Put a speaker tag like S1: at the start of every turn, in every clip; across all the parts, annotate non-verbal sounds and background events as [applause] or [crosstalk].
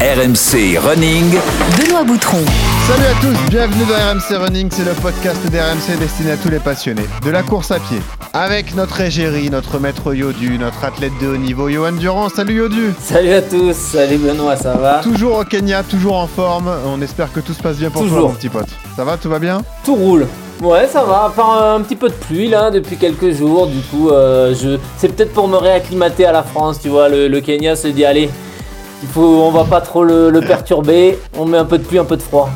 S1: RMC Running.
S2: Benoît Boutron.
S3: Salut à tous, bienvenue dans RMC Running, c'est le podcast d'RMC destiné à tous les passionnés de la course à pied. Avec notre égérie, notre maître Yodu, notre athlète de haut niveau, Johan Durand. Salut Yodu
S4: Salut à tous, salut Benoît, ça va?
S3: Toujours au Kenya, toujours en forme, on espère que tout se passe bien pour
S4: Toujours.
S3: toi mon petit pote. Ça va, tout va bien?
S4: Tout roule. Ouais, ça va, à part un petit peu de pluie là depuis quelques jours, du coup, euh, je... c'est peut-être pour me réacclimater à la France, tu vois. Le, le Kenya se dit, allez, il faut, on va pas trop le, perturber, on met un peu de pluie, un peu de froid.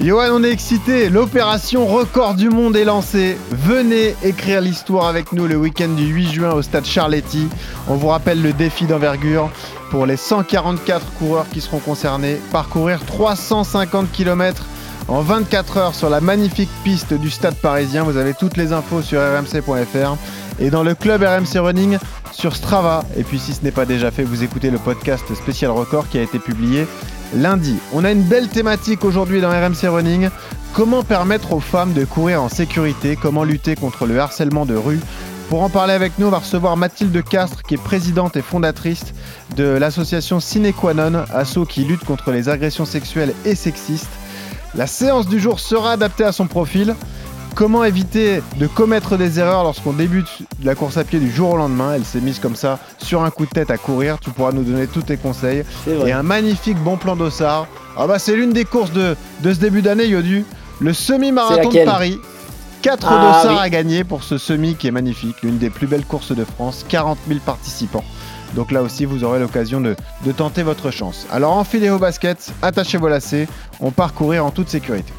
S3: Johan, on est excité, l'opération record du monde est lancée. Venez écrire l'histoire avec nous le week-end du 8 juin au stade Charletti. On vous rappelle le défi d'envergure pour les 144 coureurs qui seront concernés. Parcourir 350 km en 24 heures sur la magnifique piste du stade parisien. Vous avez toutes les infos sur rmc.fr et dans le club RMC Running sur Strava. Et puis si ce n'est pas déjà fait, vous écoutez le podcast spécial record qui a été publié lundi. On a une belle thématique aujourd'hui dans RMC Running. Comment permettre aux femmes de courir en sécurité? Comment lutter contre le harcèlement de rue? Pour en parler avec nous, on va recevoir Mathilde Castres, qui est présidente et fondatrice de l'association Sine Qua Non, asso qui lutte contre les agressions sexuelles et sexistes. La séance du jour sera adaptée à son profil. Comment éviter de commettre des erreurs lorsqu'on débute la course à pied du jour au lendemain? Elle s'est mise comme ça sur un coup de tête à courir. Tu pourras nous donner tous tes conseils. Et un magnifique bon plan d'Ossard. Ah bah c'est l'une des courses de, de ce début d'année, Yodu. Le semi-marathon de Paris. 4
S4: Ah,
S3: dossards
S4: oui.
S3: à gagner pour ce semi qui est magnifique. L'une des plus belles courses de France. 40 000 participants. Donc là aussi, vous aurez l'occasion de, de tenter votre chance. Alors enfilez vos baskets, attachez vos lacets. On part courir en toute sécurité.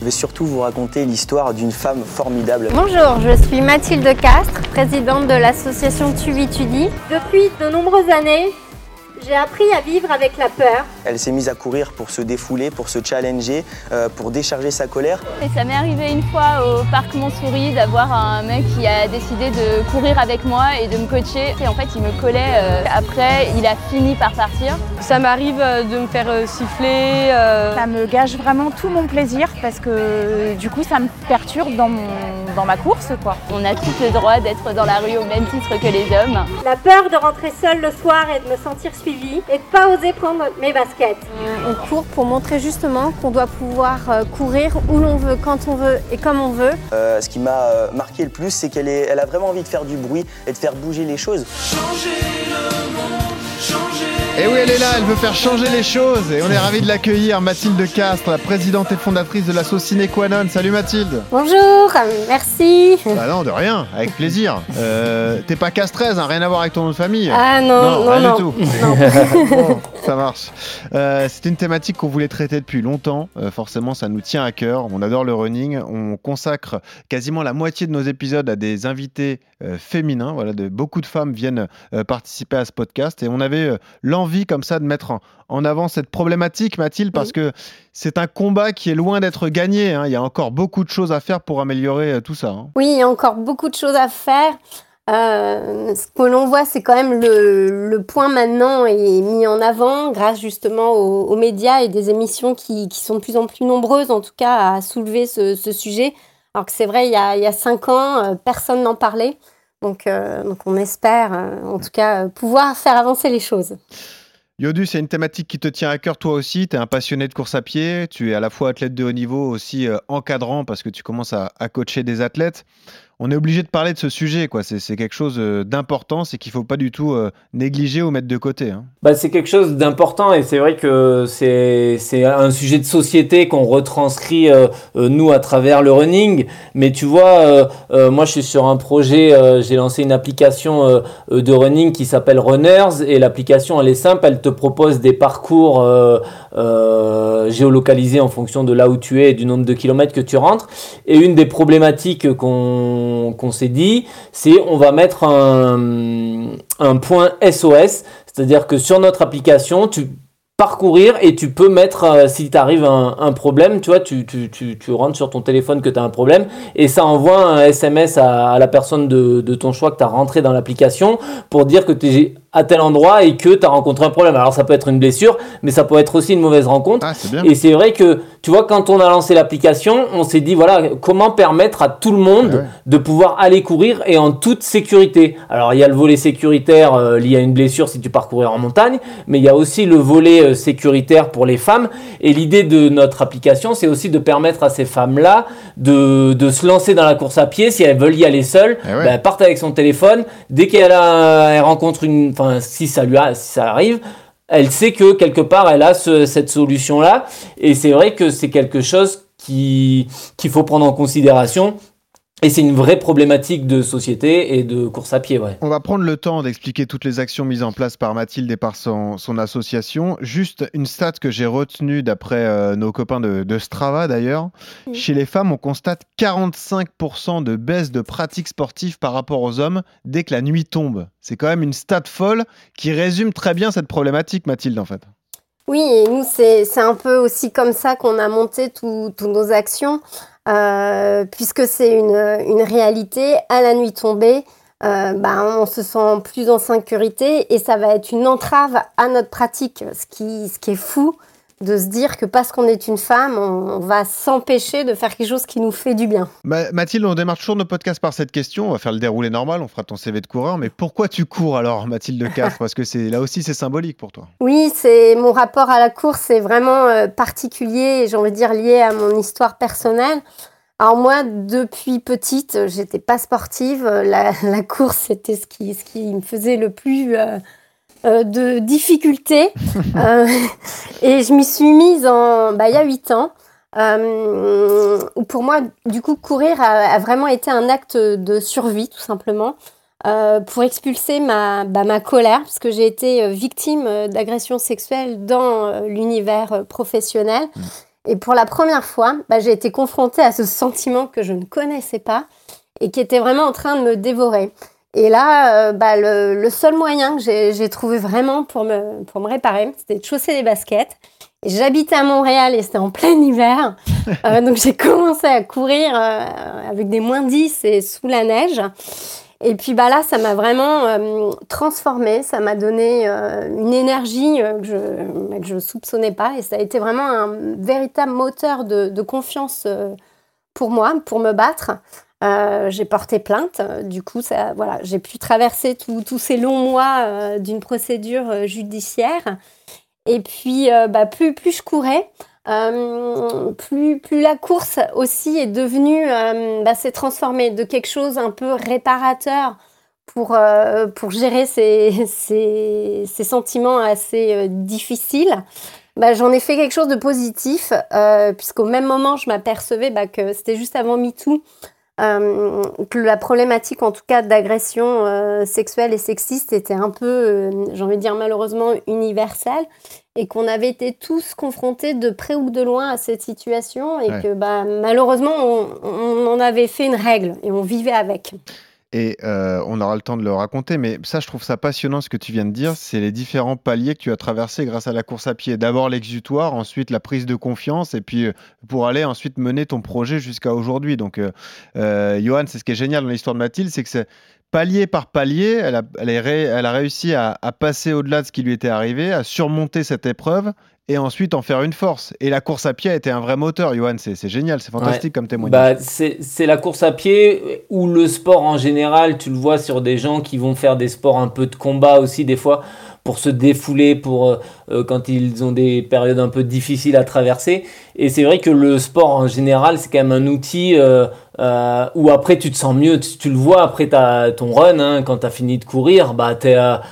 S5: Je vais surtout vous raconter l'histoire d'une femme formidable.
S6: Bonjour, je suis Mathilde Castres, présidente de l'association Tuvitudi. Depuis de nombreuses années, j'ai appris à vivre avec la peur.
S5: Elle s'est mise à courir pour se défouler, pour se challenger, euh, pour décharger sa colère.
S7: Et ça m'est arrivé une fois au parc Montsouris d'avoir un mec qui a décidé de courir avec moi et de me coacher. Et en fait, il me collait. euh, après, il a fini par partir.
S8: Ça m'arrive euh, de me faire euh, siffler. euh, Ça me gâche vraiment tout mon plaisir parce que du coup ça me perturbe dans, mon, dans ma course quoi.
S7: On a tous le droit d'être dans la rue au même titre que les hommes.
S6: La peur de rentrer seule le soir et de me sentir suivie et de pas oser prendre mes baskets. Euh, on court pour montrer justement qu'on doit pouvoir euh, courir où l'on veut, quand on veut et comme on veut.
S5: Euh, ce qui m'a marqué le plus, c'est qu'elle elle a vraiment envie de faire du bruit et de faire bouger les choses.
S3: Et oui, elle est là, elle veut faire changer les choses. Et on est ravis de l'accueillir, Mathilde Castres, la présidente et fondatrice de l'asso Sine Qua Non. Salut Mathilde.
S6: Bonjour, euh, merci.
S3: Bah non, de rien, avec plaisir. Euh, T'es pas castreuse, hein, rien à voir avec ton nom de famille.
S6: Ah non, non,
S3: rien
S6: non.
S3: du tout. [laughs] [laughs] Bon, ça marche. Euh, c'est une thématique qu'on voulait traiter depuis longtemps. Euh, forcément, ça nous tient à cœur. On adore le running. On consacre quasiment la moitié de nos épisodes à des invités euh, féminins. Voilà, de, beaucoup de femmes viennent participer à ce podcast et on avait euh, l'envie comme ça de mettre en, en avant cette problématique, Mathilde, parce que c'est un combat qui est loin d'être gagné. hein. Il y a encore beaucoup de choses à faire pour améliorer euh, tout ça. hein.
S6: Oui, il y a encore beaucoup de choses à faire. Euh, ce que l'on voit, c'est quand même le, le point maintenant est mis en avant grâce justement aux, aux médias et des émissions qui, qui sont de plus en plus nombreuses, en tout cas, à soulever ce, ce sujet. Alors que c'est vrai, il y a, il y a cinq ans, euh, personne n'en parlait. Donc, euh, donc on espère, euh, en tout cas, euh, pouvoir faire avancer les choses.
S3: Yodu, c'est une thématique qui te tient à cœur toi aussi. Tu es un passionné de course à pied. Tu es à la fois athlète de haut niveau, aussi euh, encadrant parce que tu commences à, à coacher des athlètes. On est obligé de parler de ce sujet. quoi. C'est quelque chose euh, d'important. C'est qu'il ne faut pas du tout euh, négliger ou mettre de côté. hein.
S4: Bah, c'est quelque chose d'important et c'est vrai que c'est un sujet de société qu'on retranscrit euh, nous à travers le running. Mais tu vois, moi je suis sur un projet, j'ai lancé une application de running qui s'appelle Runners et l'application elle est simple, elle te propose des parcours géolocalisés en fonction de là où tu es et du nombre de kilomètres que tu rentres. Et une des problématiques qu'on qu'on s'est dit, c'est on va mettre un, un point SOS, C'est-à-dire que sur notre application, tu parcourir et tu peux mettre, euh, si t'arrive un, un problème, tu vois, tu, tu, rentres sur ton téléphone que tu as un problème et ça envoie un SMS à, la personne de, de ton choix que tu rentré dans l'application pour dire que tu à tel endroit et que tu as rencontré un problème. Alors ça peut être une blessure, mais ça peut être aussi une mauvaise rencontre.
S3: Ah.
S4: Et c'est vrai que, tu vois, quand on a lancé l'application, on s'est dit, voilà, comment permettre à tout le monde
S3: Ah ouais.
S4: de pouvoir aller courir et en toute sécurité. Alors il y a le volet sécuritaire euh, lié à une blessure si tu pars courir en montagne, mais il y a aussi le volet euh, sécuritaire pour les femmes. Et l'idée de notre application, c'est aussi de permettre à ces femmes-là de, de se lancer dans la course à pied si elles veulent y aller seules.
S3: Eh ouais.
S4: ben, elles partent avec son téléphone. Dès qu'elle rencontre une, enfin si ça lui a, ça arrive. Elle sait que quelque part elle a ce- cette solution là et c'est vrai que c'est quelque chose qui qu'il faut prendre en considération et c'est une vraie problématique de société et de course à pied, ouais.
S3: On va prendre le temps d'expliquer toutes les actions mises en place par Mathilde et par son, son association. Juste une stat que j'ai retenue d'après euh, nos copains de, de Strava d'ailleurs. Chez les femmes, on constate 45% de baisse de pratiques sportives par rapport aux hommes dès que la nuit tombe. C'est quand même une stat folle qui résume très bien cette problématique, Mathilde, en fait.
S6: Oui, et nous, c'est un peu aussi comme ça qu'on a monté tous nos actions, euh, puisque c'est une, une réalité. À la nuit tombée, euh, bah, on se sent plus en sécurité et ça va être une entrave à notre pratique, ce qui, ce qui est fou de se dire que parce qu'on est une femme, on, va s'empêcher de faire quelque chose qui nous fait du bien.
S3: Ma- Mathilde, on démarre toujours nos podcasts par cette question. On va faire le déroulé normal, on fera ton CV de coureur. Mais pourquoi tu cours alors, Mathilde Castres? Parce que c'est là aussi c'est symbolique pour toi.
S6: Oui, c'est mon rapport à la course, c'est vraiment euh, particulier et j'ai envie de dire lié à mon histoire personnelle. Alors moi, depuis petite, j'étais pas sportive. Euh, La, [laughs] la course, c'était ce qui, ce qui me faisait le plus euh, euh, de difficultés. [laughs] Euh, et je m'y suis mise en, bah, il y a huit ans. Euh, où pour moi, du coup, courir a, a vraiment été un acte de survie, tout simplement euh, pour expulser ma, bah, ma colère, parce que j'ai été victime d'agressions sexuelles dans l'univers professionnel. Et pour la première fois, bah, j'ai été confrontée à ce sentiment que je ne connaissais pas et qui était vraiment en train de me dévorer. Et là, euh, bah, le, le seul moyen que j'ai trouvé vraiment pour me, pour me réparer, c'était de chausser les baskets. Et J'habitais à Montréal et c'était en plein hiver. Euh, [laughs] donc j'ai commencé à courir euh, avec des moins 10 et sous la neige. Et puis bah là, ça m'a vraiment euh, transformée, ça m'a donné une énergie que je que je soupçonnais pas, et ça a été vraiment un véritable moteur de, de confiance pour moi, pour me battre. Euh, j'ai porté plainte, du coup, voilà, j'ai pu traverser tous ces longs mois euh, d'une procédure euh, judiciaire. Et puis, bah, plus, je courais, plus, la course aussi est devenue, bah, s'est transformée de quelque chose un peu réparateur pour, gérer ces, sentiments assez difficiles. Bah, j'en ai fait quelque chose de positif, puisqu'au même moment, je m'apercevais que c'était juste avant MeToo, euh, que la problématique, en tout cas, d'agression euh, sexuelle et sexiste était un peu, euh, j'ai envie de dire malheureusement, universelle et qu'on avait été tous confrontés de près ou de loin à cette situation et
S3: Ouais.
S6: que bah, malheureusement, on, on en avait fait une règle et on vivait avec.
S3: Et euh, on aura le temps de le raconter, mais ça, je trouve ça passionnant ce que tu viens de dire. C'est les différents paliers que tu as traversés grâce à la course à pied. D'abord l'exutoire, ensuite la prise de confiance, et puis euh, pour aller ensuite mener ton projet jusqu'à aujourd'hui. Donc, euh, euh, Johan, c'est ce qui est génial dans l'histoire de Mathilde, c'est que c'est palier par palier, elle a, réussi à passer au-delà de ce qui lui était arrivé, à surmonter cette épreuve. Et ensuite en faire une force. Et la course à pied a été un vrai moteur, Johan. C'est génial, c'est fantastique comme témoignage.
S4: Bah, c'est la course à pied ou le sport en général. Tu le vois sur des gens qui vont faire des sports un peu de combat aussi, des fois, pour se défouler, pour euh, euh, quand ils ont des périodes un peu difficiles à traverser. Et c'est vrai que le sport en général, c'est quand même un outil euh, euh, où après tu te sens mieux. Tu, tu le vois après ta, ton run, hein, quand tu as fini de courir, bah, tu as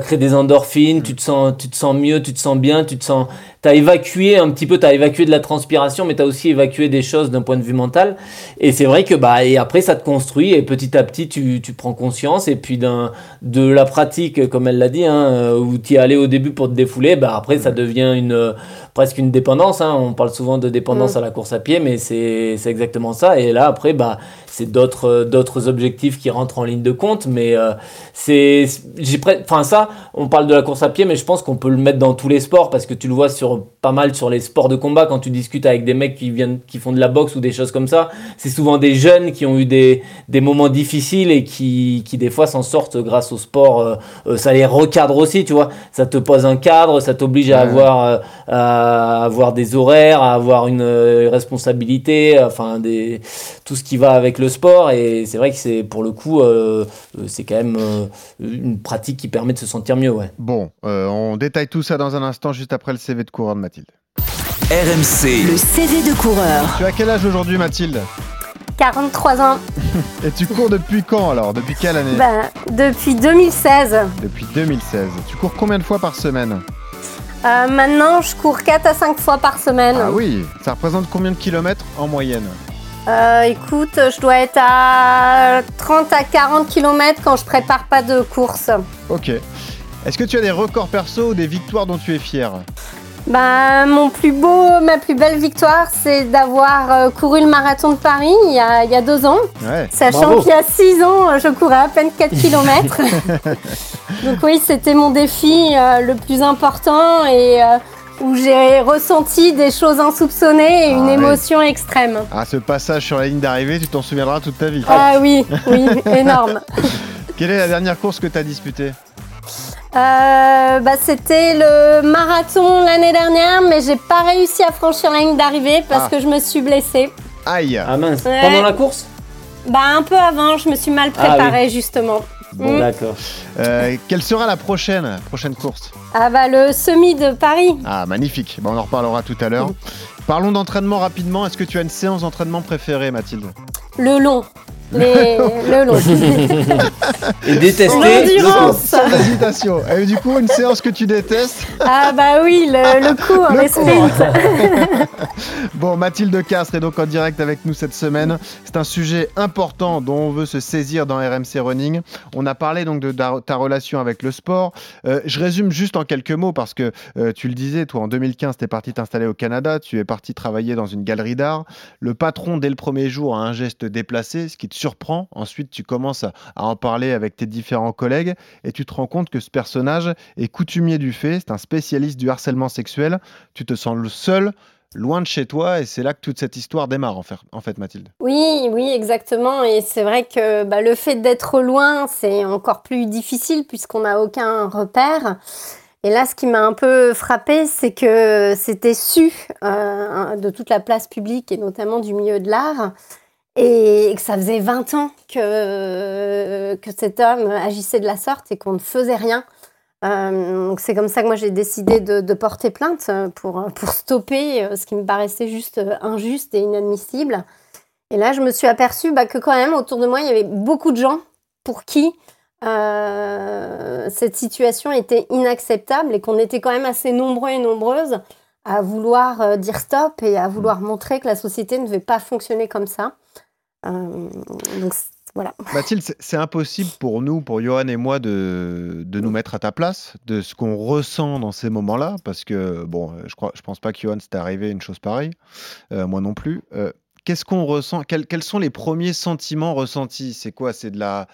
S4: créé des endorphines, tu te, sens, tu te sens mieux, tu te sens bien, tu te sens as évacué un petit peu, tu as évacué de la transpiration, mais tu as aussi évacué des choses d'un point de vue mental. Et c'est vrai que, bah, et après, ça te construit, et petit à petit, tu, tu prends conscience, et puis d'un, de la pratique, comme elle l'a dit, hein, où tu y allé au début pour te défouler, bah, après, ça devient une, presque une dépendance. Hein. On parle souvent de dépendance
S6: Mm.
S4: à la course à pied, mais c'est exactement ça. Et là, après, bah, c'est d'autres d'autres objectifs qui rentrent en ligne de compte. Mais euh, c'est. Enfin, ça, on parle de la course à pied, mais je pense qu'on peut le mettre dans tous les sports parce que tu le vois sur pas mal sur les sports de combat quand tu discutes avec des mecs qui viennent qui font de la boxe ou des choses comme ça. C'est souvent des jeunes qui ont eu des, des moments difficiles et qui, qui des fois s'en sortent grâce au sport. Euh, euh, ça les recadre aussi, tu vois. Ça te pose un cadre, ça t'oblige à
S3: Ouais.
S4: avoir euh, à avoir des horaires, à avoir une euh, responsabilité, enfin des tout ce qui va avec le sport. Et c'est vrai que c'est pour le coup, euh, c'est quand même euh, une pratique qui permet de se sentir mieux, ouais.
S3: Bon, euh, on détaille tout ça dans un instant, juste après le CV de coureur de Mathilde.
S1: RMC,
S9: Le CV de coureur.
S3: Tu as quel âge aujourd'hui, Mathilde?
S6: 43 ans. [laughs]
S3: Et tu cours depuis quand alors? Depuis quelle année?
S6: Ben, depuis 2016.
S3: Depuis 2016. Tu cours combien de fois par semaine?
S6: Euh, maintenant, je cours 4 à 5 fois par semaine.
S3: Ah oui Ça représente combien de kilomètres en moyenne?
S6: Euh, écoute, je dois être à 30 à 40 km quand je prépare pas de course.
S3: Ok. Est-ce que tu as des records perso ou des victoires dont tu es fier?
S6: Ben, mon plus beau, ma plus belle victoire, c'est d'avoir euh, couru le marathon de Paris il y a, il y a deux ans.
S3: Ouais.
S6: Sachant qu'il y a 6 ans, je courais à peine 4 [laughs] km. [laughs] Donc oui, c'était mon défi euh, le plus important et euh, où j'ai ressenti des choses insoupçonnées et une
S3: Ah oui.
S6: émotion extrême.
S3: Ah, ce passage sur la ligne d'arrivée, tu t'en souviendras toute ta vie.
S6: Ah oui, oui, [laughs] énorme.
S3: Quelle est la dernière course que tu as disputée?
S6: Euh, bah, c'était le marathon l'année dernière, mais j'ai pas réussi à franchir la ligne d'arrivée parce
S3: Ah.
S6: que je me suis blessée.
S3: Aïe
S4: Ah mince.
S6: Ouais.
S4: Pendant la course?
S6: Bah un peu avant, je me suis mal
S4: Ah oui.
S6: préparée justement.
S4: Bon, d'accord.
S3: Euh, Quelle sera la prochaine, prochaine course?
S6: Ah bah le semi de Paris.
S3: Ah, magnifique. Bon, on en reparlera tout à l'heure. Parlons d'entraînement rapidement. Est-ce que tu as une séance d'entraînement préférée, Mathilde
S6: Le long. Les... [laughs] le long.
S4: Et détester.
S6: L'endurance.
S3: Sans hésitation. Et du coup, une séance que tu détestes
S6: Ah bah oui, le, le coup,
S3: Le
S6: les
S3: cours.
S6: sprints. [laughs]
S3: Bon, Mathilde Castre est donc en direct avec nous cette semaine. C'est un sujet important dont on veut se saisir dans RMC Running. On a parlé donc de ta, ta relation avec le sport. Euh, je résume juste en quelques mots parce que euh, tu le disais, toi en 2015, tu es parti t'installer au Canada, tu es parti travailler dans une galerie d'art. Le patron, dès le premier jour, a un geste déplacé, ce qui te surprend. Ensuite, tu commences à, en parler avec tes différents collègues et tu te rends compte que ce personnage est coutumier du fait, c'est un spécialiste du harcèlement sexuel. Tu te sens seul loin de chez toi et c'est là que toute cette histoire démarre en fait, en fait Mathilde.
S6: Oui, oui, exactement. Et c'est vrai que bah, le fait d'être loin, c'est encore plus difficile puisqu'on n'a aucun repère. Et là, ce qui m'a un peu frappé, c'est que c'était su euh, de toute la place publique et notamment du milieu de l'art. Et que ça faisait 20 ans que, que cet homme agissait de la sorte et qu'on ne faisait rien. Euh, c'est comme ça que moi j'ai décidé de, porter plainte pour, pour stopper euh, ce qui me paraissait juste injuste et inadmissible. Et là, je me suis aperçue bah, que quand même, autour de moi, il y avait beaucoup de gens pour qui euh, cette situation était inacceptable et qu'on était quand même assez nombreux et nombreuses à vouloir euh, dire stop et à vouloir montrer que la société ne devait pas fonctionner comme ça. Euh, donc voilà. [laughs]
S3: Mathilde, c'est- c'est impossible pour nous, pour Johan et moi, de, de nous mettre à ta place, de ce qu'on ressent dans ces moments-là, parce que, bon, je crois, je pense pas que Johan, c'était arrivé une chose pareille, moi non plus. Qu'est-ce qu'on ressent? Quels, quels sont les premiers sentiments ressentis? C'est quoi? C'est de la...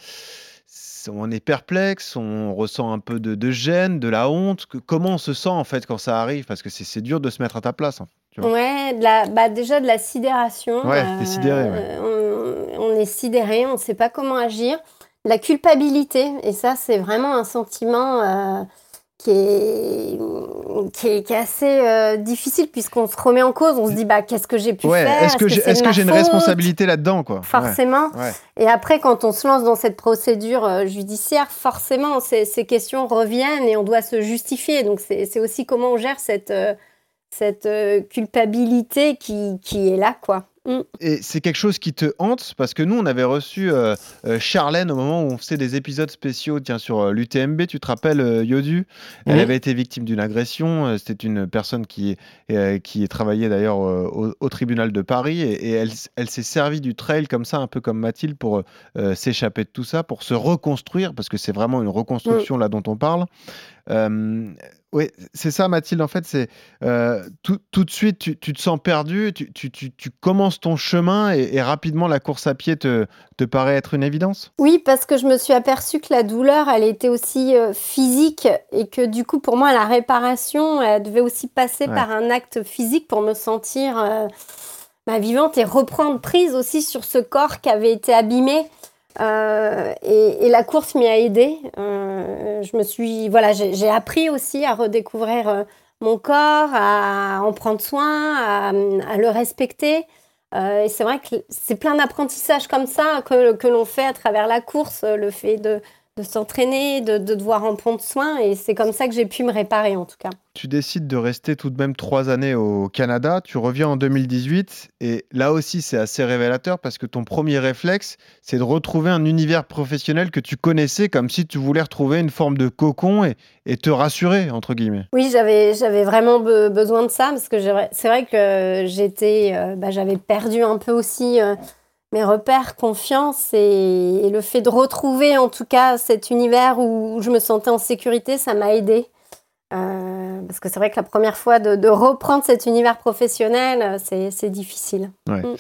S3: On est perplexe, on ressent un peu de, de gêne, de la honte. Que- comment on se sent en fait quand ça arrive? Parce que c'est dur de se mettre à ta place. hein, tu vois.
S6: Ouais, de la, bah déjà de la sidération. euh,
S3: Ouais, t'es sidéré, ouais.
S6: on, on est sidéré, on ne sait pas comment agir. La culpabilité, et ça, c'est vraiment un sentiment euh, qui, est, qui, est, qui est assez euh, difficile puisqu'on se remet en cause. On se dit, bah, qu'est-ce que j'ai pu
S3: Ouais,
S6: faire?
S3: est-ce que j'ai une responsabilité là-dedans quoi?
S6: Forcément.
S3: ouais.
S6: Et après, quand on se lance dans cette procédure euh, judiciaire, forcément, ces, ces questions reviennent et on doit se justifier. Donc, c'est c'est aussi comment on gère cette, euh, cette culpabilité qui, qui est là, quoi. Mm.
S3: Et c'est quelque chose qui te hante parce que nous, on avait reçu euh, euh, Charlène au moment où on faisait des épisodes spéciaux tiens, sur euh, l'UTMB. Tu te rappelles, Yodu? Elle avait été victime d'une agression. C'était une personne qui, qui travaillait d'ailleurs au, au tribunal de Paris et, et elle, s'est servie du trail comme ça, un peu comme Mathilde, pour s'échapper de tout ça, pour se reconstruire parce que c'est vraiment une reconstruction là dont on parle. Oui, c'est ça, Mathilde. En fait, c'est euh, tout, tout de suite, tu, tu te sens perdu, tu, tu- tu- commences ton chemin et, et rapidement la course à pied te, te paraît être une évidence?
S6: Oui, parce que je me suis aperçue que la douleur, elle était aussi euh, physique et que du coup, pour moi, la réparation, elle devait aussi passer
S3: Ouais.
S6: par un acte physique pour me sentir euh, bah, vivante et reprendre prise aussi sur ce corps qui avait été abîmé. Euh, et, la course m'y a aidé. Euh, je me suis, voilà, j'ai appris aussi à redécouvrir euh, mon corps, à en prendre soin, à, le respecter. Et c'est vrai que c'est plein d'apprentissages comme ça que, l'on fait à travers la course, le fait de, de s'entraîner, de, de devoir en prendre soin. Et c'est comme ça que j'ai pu me réparer en tout cas.
S3: Tu décides de rester tout de même trois années au Canada. Tu reviens en 2018 et là aussi, c'est assez révélateur parce que ton premier réflexe, c'est de retrouver un univers professionnel que tu connaissais comme si tu voulais retrouver une forme de cocon et, et te rassurer, entre guillemets.
S6: Oui, j'avais, j'avais vraiment be- besoin de ça parce que c'est vrai que j'étais, euh, bah, j'avais perdu un peu aussi euh, mes repères, confiance et, et le fait de retrouver en tout cas cet univers où je me sentais en sécurité, ça m'a aidé. Euh, parce que c'est vrai que la première fois de, de reprendre cet univers professionnel, euh, c'est, c'est difficile.
S3: Ouais.
S6: Mm.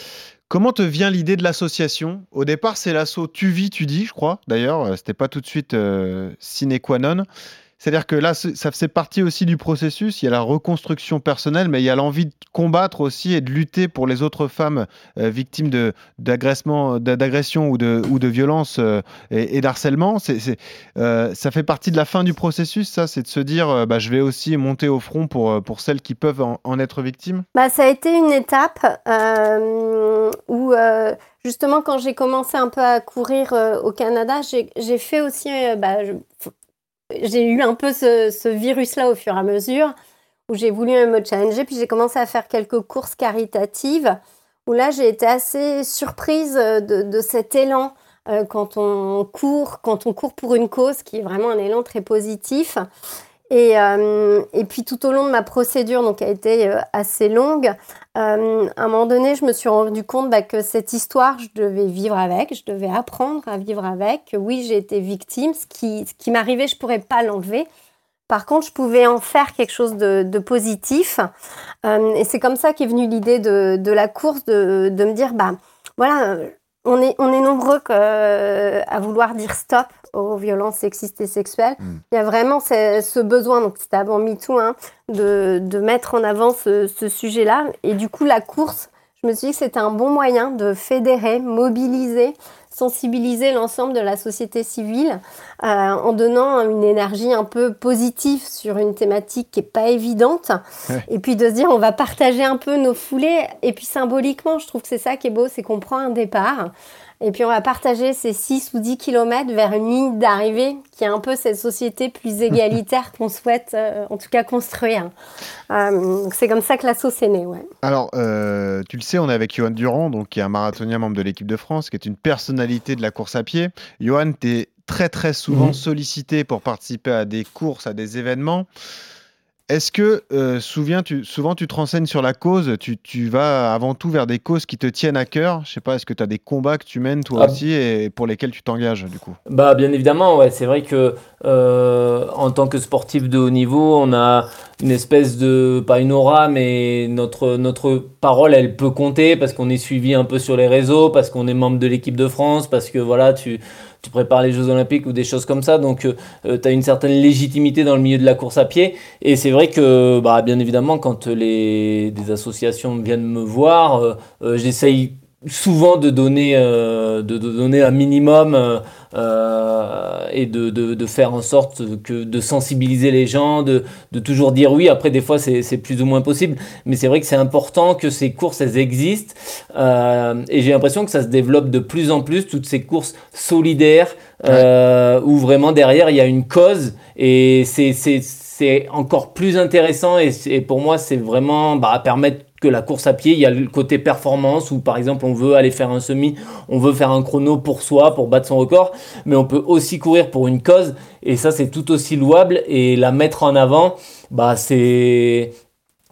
S3: Comment te vient l'idée de l'association? Au départ, c'est l'asso Tu vis, tu dis, je crois. D'ailleurs, euh, c'était pas tout de suite euh, sine qua non. C'est-à-dire que là, ça faisait partie aussi du processus. Il y a la reconstruction personnelle, mais il y a l'envie de combattre aussi et de lutter pour les autres femmes euh, victimes de d'agression ou de ou violence euh, et, et d'harcèlement. Euh, ça fait partie de la fin du processus. Ça, c'est de se dire, bah, je vais aussi monter au front pour pour celles qui peuvent en, être victimes.
S6: Bah, ça a été une étape où, justement, quand j'ai commencé un peu à courir au Canada, j'ai fait aussi. bah, j'ai eu un peu ce, virus-là au fur et à mesure, où j'ai voulu me challenger, puis j'ai commencé à faire quelques courses caritatives, où là, j'ai été assez surprise euh, de, de cet élan. euh, quand on court, quand on court pour une cause qui est vraiment un élan très positif. Et, euh, et puis tout au long de ma procédure, donc qui a été euh, assez longue, euh, à un moment donné, je me suis rendu compte bah, que cette histoire, je devais vivre avec, je devais apprendre à vivre avec. Oui, j'ai été victime, ce qui, m'arrivait, je ne pourrais pas l'enlever. Par contre, je pouvais en faire quelque chose de, positif. Et c'est comme ça qu'est venue l'idée de, la course, de, de me dire, bah voilà, on est, on est nombreux que- euh, à vouloir dire stop aux violences sexistes et sexuelles. Il y a vraiment ce, ce besoin, donc c'était avant MeToo, hein, de, de mettre en avant ce, ce sujet-là. Et du coup, la course, je me suis dit que c'était un bon moyen de fédérer, mobiliser, sensibiliser l'ensemble de la société civile euh, en donnant une énergie un peu positive sur une thématique qui n'est pas évidente.
S3: Ouais.
S6: Et puis de se dire, on va partager un peu nos foulées. Et puis symboliquement, je trouve que c'est ça qui est beau, c'est qu'on prend un départ. Et puis on va partager ces 6 ou 10 kilomètres vers une ligne d'arrivée qui est un peu cette société plus égalitaire qu'on souhaite euh, en tout cas construire. Euh, donc c'est comme ça que l'assaut est né. Ouais.
S3: Alors, euh, tu le sais, on est avec Johan Durand, donc, qui est un marathonien membre de l'équipe de France, qui est une personnalité de la course à pied. Johan, tu es très très souvent
S4: Mhm.
S3: sollicité pour participer à des courses, à des événements. Est-ce que euh, souviens, tu, souvent tu te renseignes sur la cause, tu, tu vas avant tout vers des causes qui te tiennent à cœur? Je sais pas, est-ce que tu as des combats que tu mènes toi
S4: Ah.
S3: aussi et pour lesquels tu t'engages du coup?
S4: Bah bien évidemment, ouais, c'est vrai que euh, en tant que sportif de haut niveau, on a une espèce de pas une aura, mais notre notre parole, elle peut compter parce qu'on est suivi un peu sur les réseaux, parce qu'on est membre de l'équipe de France, parce que voilà, tu tu prépares les Jeux Olympiques ou des choses comme ça, donc tu as une certaine légitimité dans le milieu de la course à pied. Et c'est vrai que, bah, bien évidemment, quand les, associations viennent me voir, euh, euh, j'essaye souvent de donner, euh, de, de donner un minimum euh, euh, et de, de, de faire en sorte que de sensibiliser les gens, de, de toujours dire oui. Après, des fois, c'est c'est plus ou moins possible, mais c'est vrai que c'est important que ces courses, elles existent. Euh, et j'ai l'impression que ça se développe de plus en plus, toutes ces courses solidaires, euh, où vraiment derrière, il y a une cause, et c'est c'est- c'est encore plus intéressant, et, et pour moi, c'est vraiment bah, permettre que la course à pied. Il y a le côté performance où par exemple on veut aller faire un semi, on veut faire un chrono pour soi, pour battre son record, mais on peut aussi courir pour une cause et ça c'est tout aussi louable et la mettre en avant, bah c'est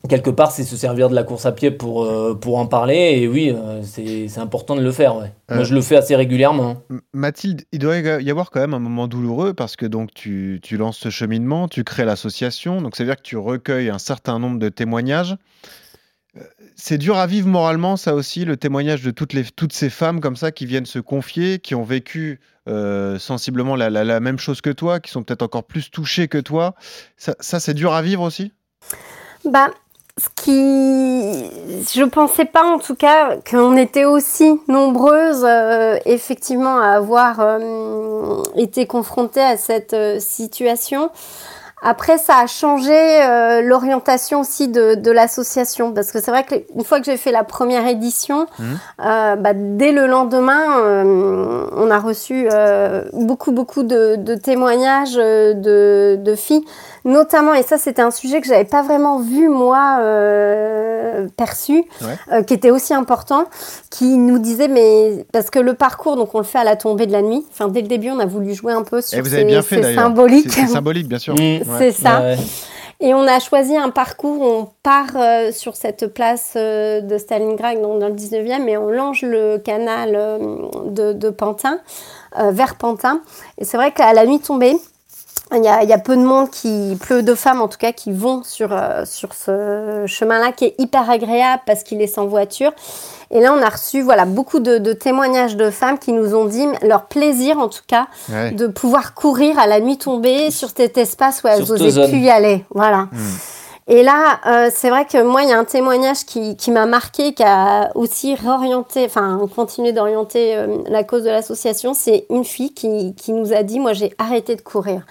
S4: quelque part, c'est se servir de la course à pied pour, euh, pour en parler. Et oui, euh, c'est important de le faire. Ouais. Moi,
S3: Euh,
S4: je le fais assez régulièrement.
S3: Mathilde, il doit y avoir quand même un moment douloureux parce que donc tu, tu lances ce cheminement, tu crées l'association, donc ça veut dire que tu recueilles un certain nombre de témoignages. C'est dur à vivre moralement, ça aussi, le témoignage de toutes, ces femmes comme ça qui viennent se confier, qui ont vécu euh, sensiblement la, même chose que toi, qui sont peut-être encore plus touchées que toi. Ça, c'est dur à vivre aussi?
S6: Bah, ce qui. Je pensais pas en tout cas qu'on était aussi nombreuses, euh, effectivement, à avoir euh, été confrontées à cette situation. Après, ça a changé euh, l'orientation aussi de, de l'association. Parce que c'est vrai qu'une fois que j'ai fait la première édition, euh, bah, dès le lendemain, euh, on a reçu euh, beaucoup, beaucoup de, de témoignages de, de filles, notamment, et ça c'était un sujet que j'avais pas vraiment vu moi euh, perçu,
S3: Ouais.
S6: euh, qui était aussi important, qui nous disait, mais parce que le parcours, donc on le fait à la tombée de la nuit, enfin dès le début on a voulu jouer un peu sur
S3: Et vous
S6: ces,
S3: avez bien fait
S6: symboliques.
S3: C'est symbolique, bien sûr.
S4: Mm.
S3: Ouais.
S6: C'est ça.
S4: Ouais.
S6: Et on a choisi un parcours où on part euh, sur cette place euh, de Stalingrad, donc dans le 19e, et on longe le canal euh, de, de Pantin, euh, vers Pantin. Et c'est vrai qu'à la nuit tombée, il y, a, il y a peu de monde, qui, peu de femmes en tout cas, qui vont sur, euh, sur ce chemin-là qui est hyper agréable parce qu'il est sans voiture. Et là, on a reçu voilà, beaucoup de, de témoignages de femmes qui nous ont dit leur plaisir en tout cas
S3: Ouais.
S6: de pouvoir courir à la nuit tombée sur cet espace où elles
S4: Sur cette
S6: osaient
S4: zone.
S6: plus y aller. Voilà.
S3: Mm.
S6: Et là, euh, c'est vrai que moi, il y a un témoignage qui, qui m'a marqué, qui a aussi réorienté, enfin, continué d'orienter euh, la cause de l'association. C'est une fille qui, qui nous a dit, moi, j'ai arrêté de courir.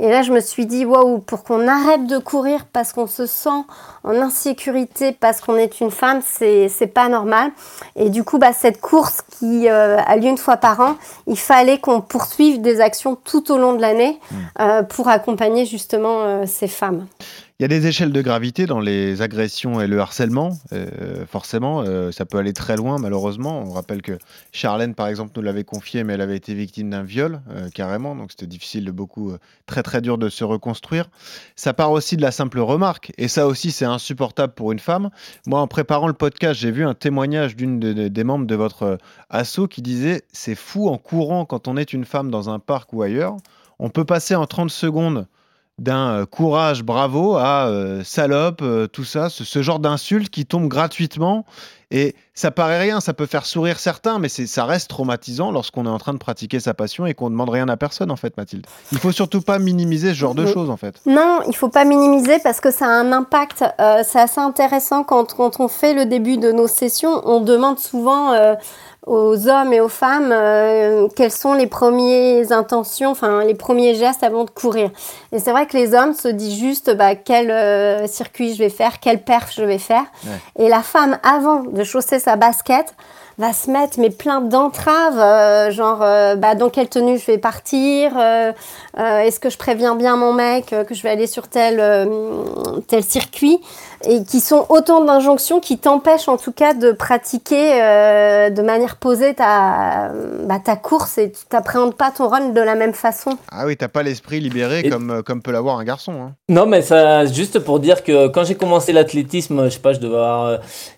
S6: Et là, je me suis dit, waouh, pour qu'on arrête de courir parce qu'on se sent en insécurité, parce qu'on est une femme, c'est c'est pas normal. Et du coup, bah, cette course qui euh, a lieu une fois par an, il fallait qu'on poursuive des actions tout au long de l'année euh, pour accompagner justement euh, ces femmes.
S3: Il y a des échelles de gravité dans les agressions et le harcèlement. euh, forcément, euh, ça peut aller très loin, malheureusement. On rappelle que Charlène, par exemple, nous l'avait confié, mais elle avait été victime d'un viol, euh, carrément. Donc c'était difficile de beaucoup, très très dur de se reconstruire. Ça part aussi de la simple remarque. Et ça aussi, c'est insupportable pour une femme. Moi, en préparant le podcast, j'ai vu un témoignage d'une de- de- des membres de votre asso qui disait C'est fou en courant quand on est une femme dans un parc ou ailleurs. On peut passer en 30 secondes d'un euh, courage, bravo, à euh, salope, euh, tout ça, ce, ce genre d'insultes qui tombent gratuitement. Et ça paraît rien, ça peut faire sourire certains, mais ça reste traumatisant lorsqu'on est en train de pratiquer sa passion et qu'on ne demande rien à personne, en fait, Mathilde. Il faut surtout pas minimiser ce genre de
S6: Mhm.
S3: choses, en fait.
S6: Non, il faut pas minimiser parce que ça a un impact. Euh, c'est assez intéressant quand, quand on fait le début de nos sessions. On demande souvent aux hommes et aux femmes euh, quelles sont les premières intentions, enfin les premiers gestes avant de courir. Et c'est vrai que les hommes se disent juste bah, quel euh, circuit je vais faire, quel perf je vais faire. Et la femme, avant de chausser sa basket, va se mettre mais plein d'entraves, euh, genre euh, bah, dans quelle tenue je vais partir, euh, euh, est-ce que je préviens bien mon mec euh, que je vais aller sur tel, euh, tel circuit, et qui sont autant d'injonctions qui t'empêchent en tout cas de pratiquer euh, de manière posée ta, bah, ta course et tu t'appréhendes pas ton run de la même façon.
S3: Ah oui, t'as pas l'esprit libéré
S4: Et-
S3: comme, comme peut l'avoir un garçon. hein.
S4: Non, mais ça, juste pour dire que quand j'ai commencé l'athlétisme, je sais pas, je devais avoir euh,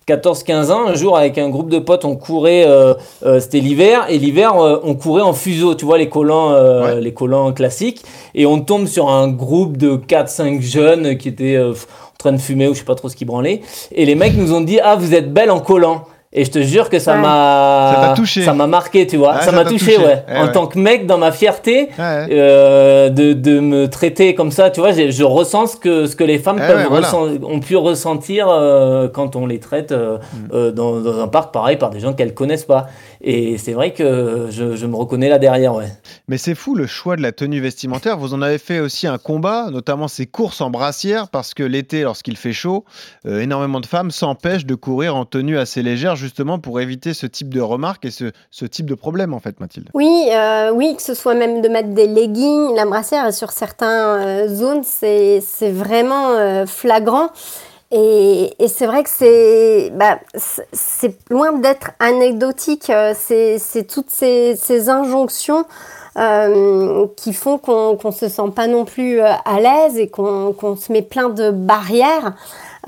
S4: 14-15 ans, un jour avec un groupe de potes, on courait, euh, euh, c'était l'hiver, et l'hiver, euh, on courait en fuseau, tu vois, les collants,
S3: Ouais.
S4: les collants classiques, et on tombe sur un groupe de 4-5 jeunes qui étaient en train de fumer ou je sais pas trop ce qu'ils branlaient, et les mecs nous ont dit, ah, vous êtes belle en collant. Et je te jure que ça
S6: Ouais.
S4: m'a
S3: Ça
S4: m'a marqué, tu vois. Ça
S3: ça
S4: m'a touché,
S3: touché.
S4: ouais.
S3: Eh
S4: en
S3: ouais.
S4: tant que mec, dans ma fierté, euh, de, de me traiter comme ça, tu vois, je, je ressens ce que, ce que les femmes
S3: Eh
S4: peuvent
S3: ouais, voilà.
S4: ressen- ont pu ressentir euh, quand on les traite euh,
S3: Mm.
S4: euh, dans, dans un parc, pareil, par des gens qu'elles connaissent pas. Et c'est vrai que je, je me reconnais là derrière, ouais.
S3: Mais c'est fou le choix de la tenue vestimentaire. Vous en avez fait aussi un combat, notamment ces courses en brassière, parce que l'été, lorsqu'il fait chaud, euh, énormément de femmes s'empêchent de courir en tenue assez légère, justement pour éviter ce type de remarques et ce, ce type de problème, en fait, Mathilde.
S6: Oui, euh, oui, que ce soit même de mettre des leggings, la brassière, sur certaines zones, c'est vraiment euh, flagrant. Et, et c'est vrai que c'est bah, loin d'être anecdotique. C'est toutes ces, ces injonctions euh, qui font qu'on ne se sent pas non plus à l'aise et qu'on se met plein de barrières.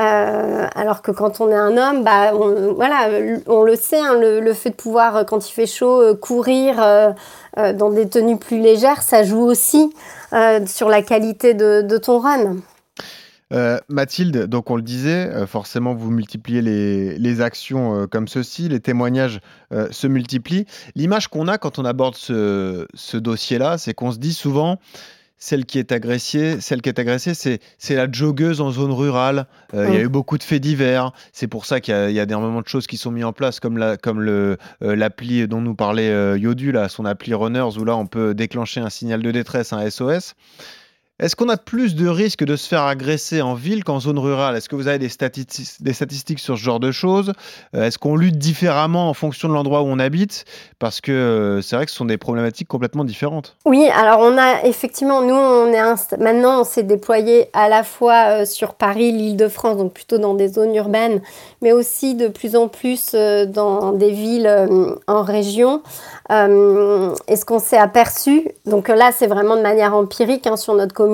S6: Euh, alors que quand on est un homme, bah, on, voilà, on le sait, hein, le, fait de pouvoir, quand il fait chaud, euh, courir euh, dans des tenues plus légères, ça joue aussi sur la qualité de, ton run.
S3: Mathilde, donc on le disait, forcément vous multipliez les, actions comme ceci, les témoignages se multiplient. L'image qu'on a quand on aborde ce, ce dossier-là, c'est qu'on se dit souvent, celle qui est agressée, celle qui est agressée, c'est, c'est la joggeuse en zone rurale. Euh, il y a mm. eu beaucoup de faits divers. C'est pour ça qu'il y a, il y a énormément de choses qui sont mises en place, comme, la, comme le, euh, l'appli dont nous parlait euh, Yodu, là, son appli Runners, où là on peut déclencher un signal de détresse, un SOS. Est-ce qu'on a plus de risques de se faire agresser en ville qu'en zone rurale? Est-ce que vous avez des, statistiques sur ce genre de choses? Euh, Est-ce qu'on lutte différemment en fonction de l'endroit où on habite? Parce que euh, c'est vrai que ce sont des problématiques complètement différentes.
S6: Oui, alors on a effectivement, nous, on est maintenant, on s'est déployé à la fois euh, sur Paris, l'Île-de-France, donc plutôt dans des zones urbaines, mais aussi de plus en plus dans des villes en région. et ce qu'on s'est aperçu, donc là, c'est vraiment de manière empirique hein, sur notre commune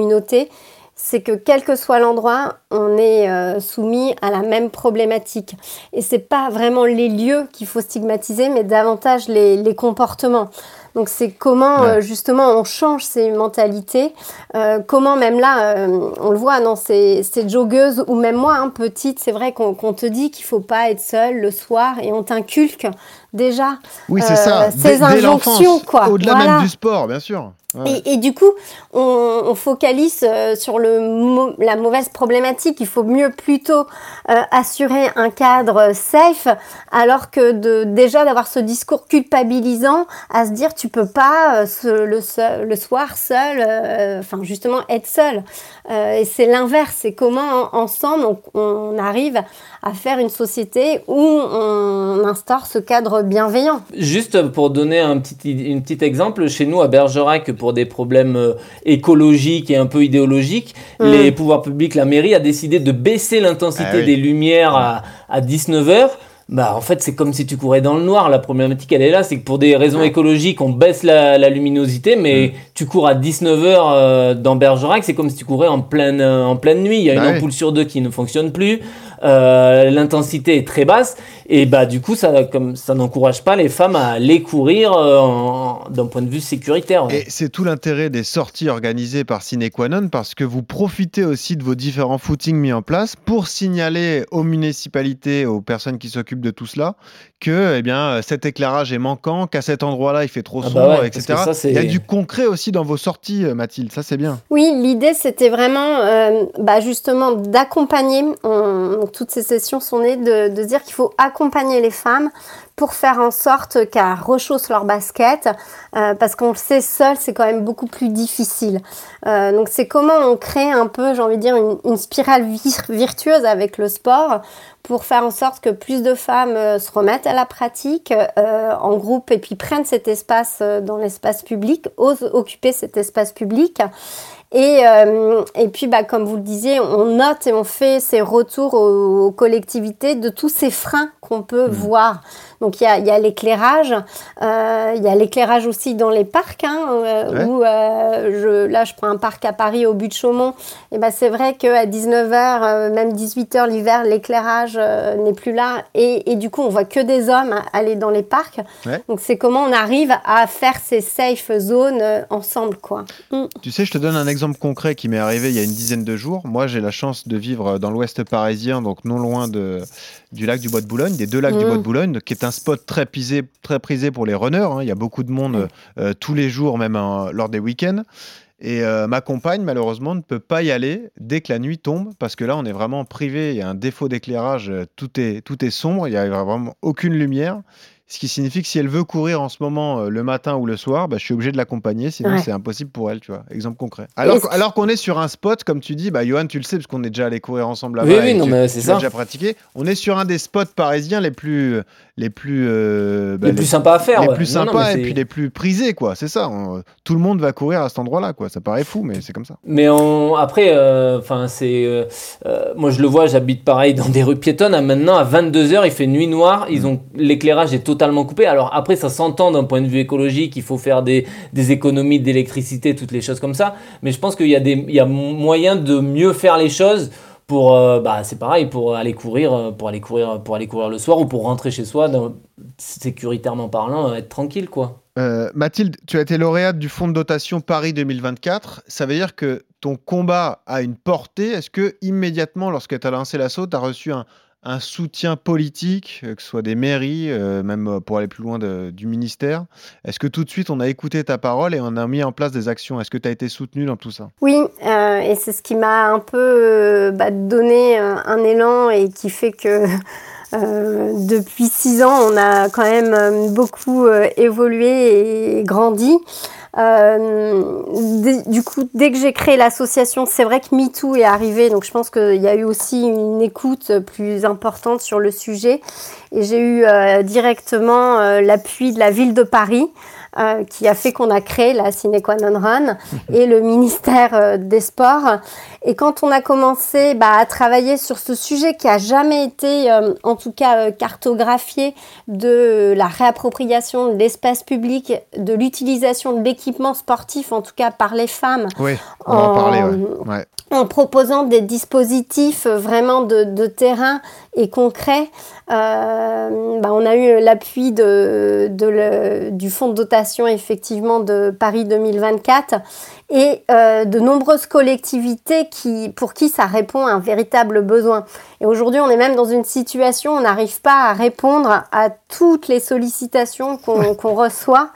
S6: c'est que quel que soit l'endroit, on est euh, soumis à la même problématique. Et c'est pas vraiment les lieux qu'il faut stigmatiser, mais davantage les, comportements. Donc c'est comment euh, justement on change ces mentalités, euh, comment même là, on le voit dans ces, ces joggeuses ou même moi, hein, petite, c'est vrai qu'on te dit qu'il faut pas être seul le soir et on t'inculque déjà
S3: oui, ça.
S6: ces injonctions.
S3: Au-delà même du sport, bien sûr.
S6: Et, du coup, on, focalise euh, sur le, la mauvaise problématique. Il faut mieux plutôt euh, assurer un cadre safe, alors que de, déjà d'avoir ce discours culpabilisant à se dire tu peux pas euh, le, le soir seul, enfin justement être seul. et c'est l'inverse. C'est comment ensemble on, on, arrive à faire une société où on instaure ce cadre bienveillant.
S4: Juste pour donner un petit, un petit exemple, chez nous à Bergerac, pour des problèmes euh, écologiques et un peu idéologiques, mm. les pouvoirs publics, la mairie a décidé de baisser l'intensité ah des lumières à, à 19h bah en fait c'est comme si tu courais dans le noir. La problématique elle est là, c'est que pour des raisons écologiques on baisse la, la luminosité, mais mm. tu cours à 19h euh, dans Bergerac, c'est comme si tu courais en pleine, en pleine nuit. Il y a une bah ampoule sur deux qui ne fonctionne plus. Euh, l'intensité est très basse et bah du coup ça n'encourage pas les femmes à aller courir euh, d'un point de vue sécuritaire.
S3: Et c'est tout l'intérêt des sorties organisées par Cinequanon parce que vous profitez aussi de vos différents footings mis en place pour signaler aux municipalités, aux personnes qui s'occupent de tout cela, que eh bien cet éclairage est manquant, qu'à cet endroit-là il fait trop ah bah sombre, etc. il y a du concret aussi dans vos sorties, euh, Mathilde. Ça c'est bien.
S6: Oui, l'idée c'était vraiment bah, justement d'accompagner toutes ces sessions sont nées de, de dire qu'il faut accompagner les femmes pour faire en sorte qu'elles rechaussent leur basket, euh, parce qu'on le sait seul, c'est quand même beaucoup plus difficile. Euh, donc c'est comment on crée un peu, j'ai envie de dire, une, spirale virtueuse avec le sport pour faire en sorte que plus de femmes euh, se remettent à la pratique en groupe et puis prennent cet espace dans l'espace public, osent occuper cet espace public et, euh, et puis, bah, comme vous le disiez, on note et on fait ces retours aux, collectivités de tous ces freins qu'on peut mmh. voir. Donc il y a, y a l'éclairage, euh, il y a l'éclairage aussi dans les parcs, hein, euh, où je, là je prends un parc à Paris au but de Chaumont, et ben c'est vrai qu'à 19h, même 18h l'hiver, l'éclairage n'est plus là, et, et, du coup on voit que des hommes aller dans les parcs. Donc c'est comment on arrive à faire ces safe zones ensemble. quoi.
S3: Mm. Tu sais, je te donne un exemple concret qui m'est arrivé il y a une dizaine de jours. Moi j'ai la chance de vivre dans l'ouest parisien, donc non loin de, du lac du Bois de Boulogne, des deux lacs du Bois de. Boulogne, qui est un spot très prisé, très prisé pour les runners. Hein. Il y a beaucoup de monde mm. euh, tous les jours, même hein, lors des week-ends. Et euh, ma compagne, malheureusement, ne peut pas y aller dès que la nuit tombe, parce que là, on est vraiment privé. Il y a un défaut d'éclairage. Euh, tout est, tout est sombre. Il n'y a vraiment aucune lumière. Ce qui signifie que si elle veut courir en ce moment euh, le matin ou le soir, bah, je suis obligé de l'accompagner, sinon
S6: Ouais.
S3: c'est impossible pour elle, tu vois. Exemple concret. Alors, alors qu'on est sur un spot, comme tu dis, bah, Johan, tu le sais, parce qu'on est déjà allé courir ensemble là-bas.
S4: Oui, oui, non,
S3: tu-
S4: mais c'est ça.
S3: déjà pratiqué. On est sur un des spots parisiens les plus, les plus, euh, bah,
S4: les plus sympas à faire.
S3: les
S4: ouais.
S3: plus
S4: Non, non,
S3: sympas et puis les plus prisés, quoi. C'est ça. on- tout le monde va courir à cet endroit-là, quoi. Ça paraît fou, mais c'est comme ça.
S4: Mais on- après, euh, enfin c'est, euh, euh, moi je le vois, j'habite pareil dans des rues piétonnes. À maintenant, à 22 h il fait nuit noire. Ils ont l'éclairage est totalement coupé. Alors après, ça s'entend d'un point de vue écologique. Il faut faire des, économies d'électricité, toutes les choses comme ça. Mais je pense qu'il y a des, il y a moyen de mieux faire les choses. Pour, euh, bah, c'est pareil, pour aller courir, euh, pour aller courir, pour aller courir le soir ou pour rentrer chez soi, dans- sécuritairement parlant, euh, être tranquille, quoi.
S3: Euh, Mathilde, tu as été lauréate du fonds de dotation Paris 2024. Ça veut dire que ton combat a une portée. Est-ce que immédiatement, lorsque tu as lancé l'assaut, tu as reçu un, un soutien politique, euh, que ce soit des mairies, euh, même euh, pour aller plus loin du ministère. Est-ce que tout de suite on a écouté ta parole et on a mis en place des actions? Est-ce que tu as été soutenu dans tout ça?
S6: Oui, et c'est ce qui m'a un peu bah, donné un élan et qui fait que [laughs] depuis six ans, on a quand même beaucoup évolué et grandi. Euh, du coup, dès que j'ai créé l'association, c'est vrai que MeToo est arrivé, donc je pense qu'il y a eu aussi une écoute plus importante sur le sujet. Et j'ai eu euh, directement euh, l'appui de la ville de Paris, euh, qui a fait qu'on a créé la Sine Qua Non Run et le ministère euh, des Sports. Et quand on a commencé bah, à travailler sur ce sujet qui a jamais été, euh, en tout cas, cartographié de la réappropriation de l'espace public, de l'utilisation de l'équipement sportif, en tout cas par les femmes,
S3: Oui, on en
S6: En-
S3: ouais. Ouais.
S6: en proposant des dispositifs vraiment de, de terrain et concrets. Euh, bah, on a eu l'appui de, de le- du fonds de dotation effectivement de Paris 2024 et euh, de nombreuses collectivités qui, pour qui ça répond à un véritable besoin. Et aujourd'hui, on est même dans une situation où on n'arrive pas à répondre à toutes les sollicitations qu'on reçoit.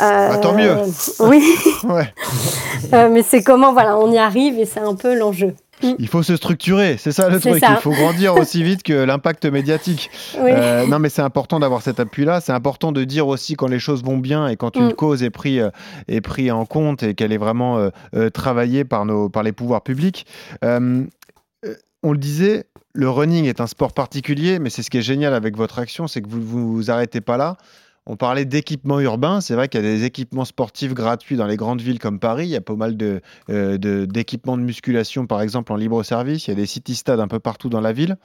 S6: Euh,
S3: Bah, tant mieux.
S6: Oui, [laughs] mais c'est comment, voilà, on y arrive et c'est un peu l'enjeu.
S3: Il faut se structurer, c'est ça le truc.
S6: ça.
S3: Il faut grandir [laughs] aussi vite que l'impact médiatique.
S6: Oui.
S3: Euh, non, mais c'est important d'avoir cet appui-là. C'est important de dire aussi quand les choses vont bien et quand une
S6: Mm.
S3: cause est prise euh, est en compte et qu'elle est vraiment euh, travaillée par, nos, par les pouvoirs publics. On le disait, le running est un sport particulier, mais c'est ce qui est génial avec votre action, c'est que vous vous vous arrêtez pas là. On parlait d'équipements urbains. C'est vrai qu'il y a des équipements sportifs gratuits dans les grandes villes comme Paris. Il y a pas mal de, euh, de- d'équipements de musculation, par exemple, en libre service. Il y a des city-stades un peu partout dans la ville.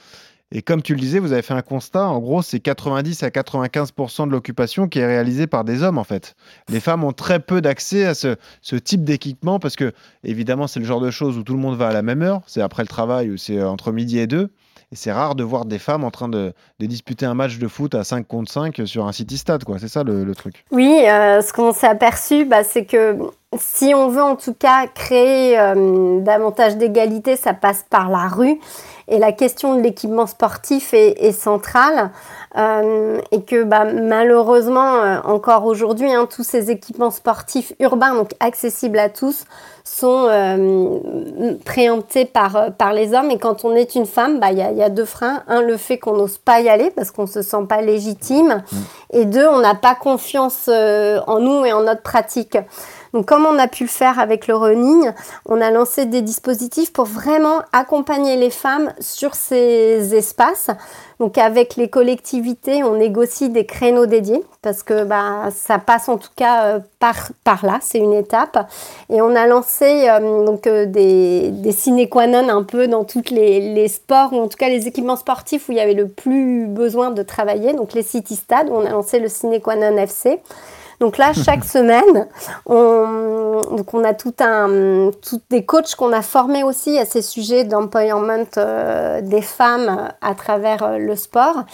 S3: Et comme tu le disais, vous avez fait un constat. En gros, c'est 90 à 95% de l'occupation qui est réalisée par des hommes, en fait. Les femmes ont très peu d'accès à ce, ce type d'équipement parce que, évidemment, c'est le genre de choses où tout le monde va à la même heure. C'est après le travail ou c'est entre midi et deux. Et c'est rare de voir des femmes en train de, de disputer un match de foot à 5 contre 5 sur un city-stade, quoi. C'est ça le, le truc.
S6: Oui, euh, ce qu'on s'est aperçu, bah, c'est que si on veut en tout cas créer euh, davantage d'égalité, ça passe par la rue. Et la question de l'équipement sportif est, est centrale. Euh, et que bah, malheureusement, euh, encore aujourd'hui, hein, tous ces équipements sportifs urbains, donc accessibles à tous, sont euh, préemptés par, euh, par les hommes. Et quand on est une femme, bah, il y, a, y a deux freins. Un, le fait qu'on n'ose pas y aller parce qu'on ne se sent pas légitime. Et deux, on n'a pas confiance euh, en nous et en notre pratique. Donc, comme on a pu le faire avec le running, on a lancé des dispositifs pour vraiment accompagner les femmes sur ces espaces. Donc, avec les collectivités, on négocie des créneaux dédiés parce que bah, ça passe en tout cas euh, par, par là, c'est une étape. Et on a lancé euh, donc, euh, des, des sine qua non un peu dans tous les, les sports, ou en tout cas les équipements sportifs où il y avait le plus besoin de travailler. Donc, les city stades, où on a lancé le sine qua non FC. Donc là, chaque [laughs] semaine, on, donc on a tout un, tout des coachs qu'on a formés aussi à ces sujets d'empowerment euh, des femmes à travers euh, le sport.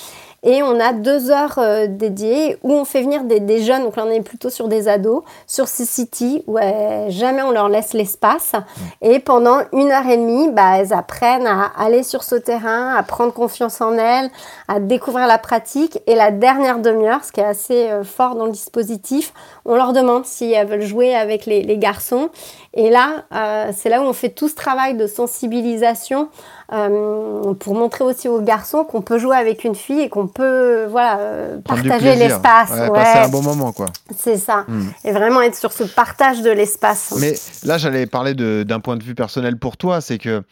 S6: Et on a deux heures euh, dédiées où on fait venir des, des jeunes, donc là on est plutôt sur des ados, sur ces cities où euh, jamais on leur laisse l'espace. Et pendant une heure et demie, bah, elles apprennent à aller sur ce terrain, à prendre confiance en elles, à découvrir la pratique. Et la dernière demi-heure, ce qui est assez euh, fort dans le dispositif, on leur demande si elles veulent jouer avec les, les garçons. Et là, euh, c'est là où on fait tout ce travail de sensibilisation euh, pour montrer aussi aux garçons qu'on peut jouer avec une fille et qu'on peut voilà, euh, partager l'espace.
S3: Ouais,
S6: Ouais,
S3: passer un bon moment, quoi.
S6: c'est ça.
S3: Hmm.
S6: Et vraiment être sur ce partage de l'espace.
S3: Mais là, j'allais parler d'un point de vue personnel pour toi, c'est que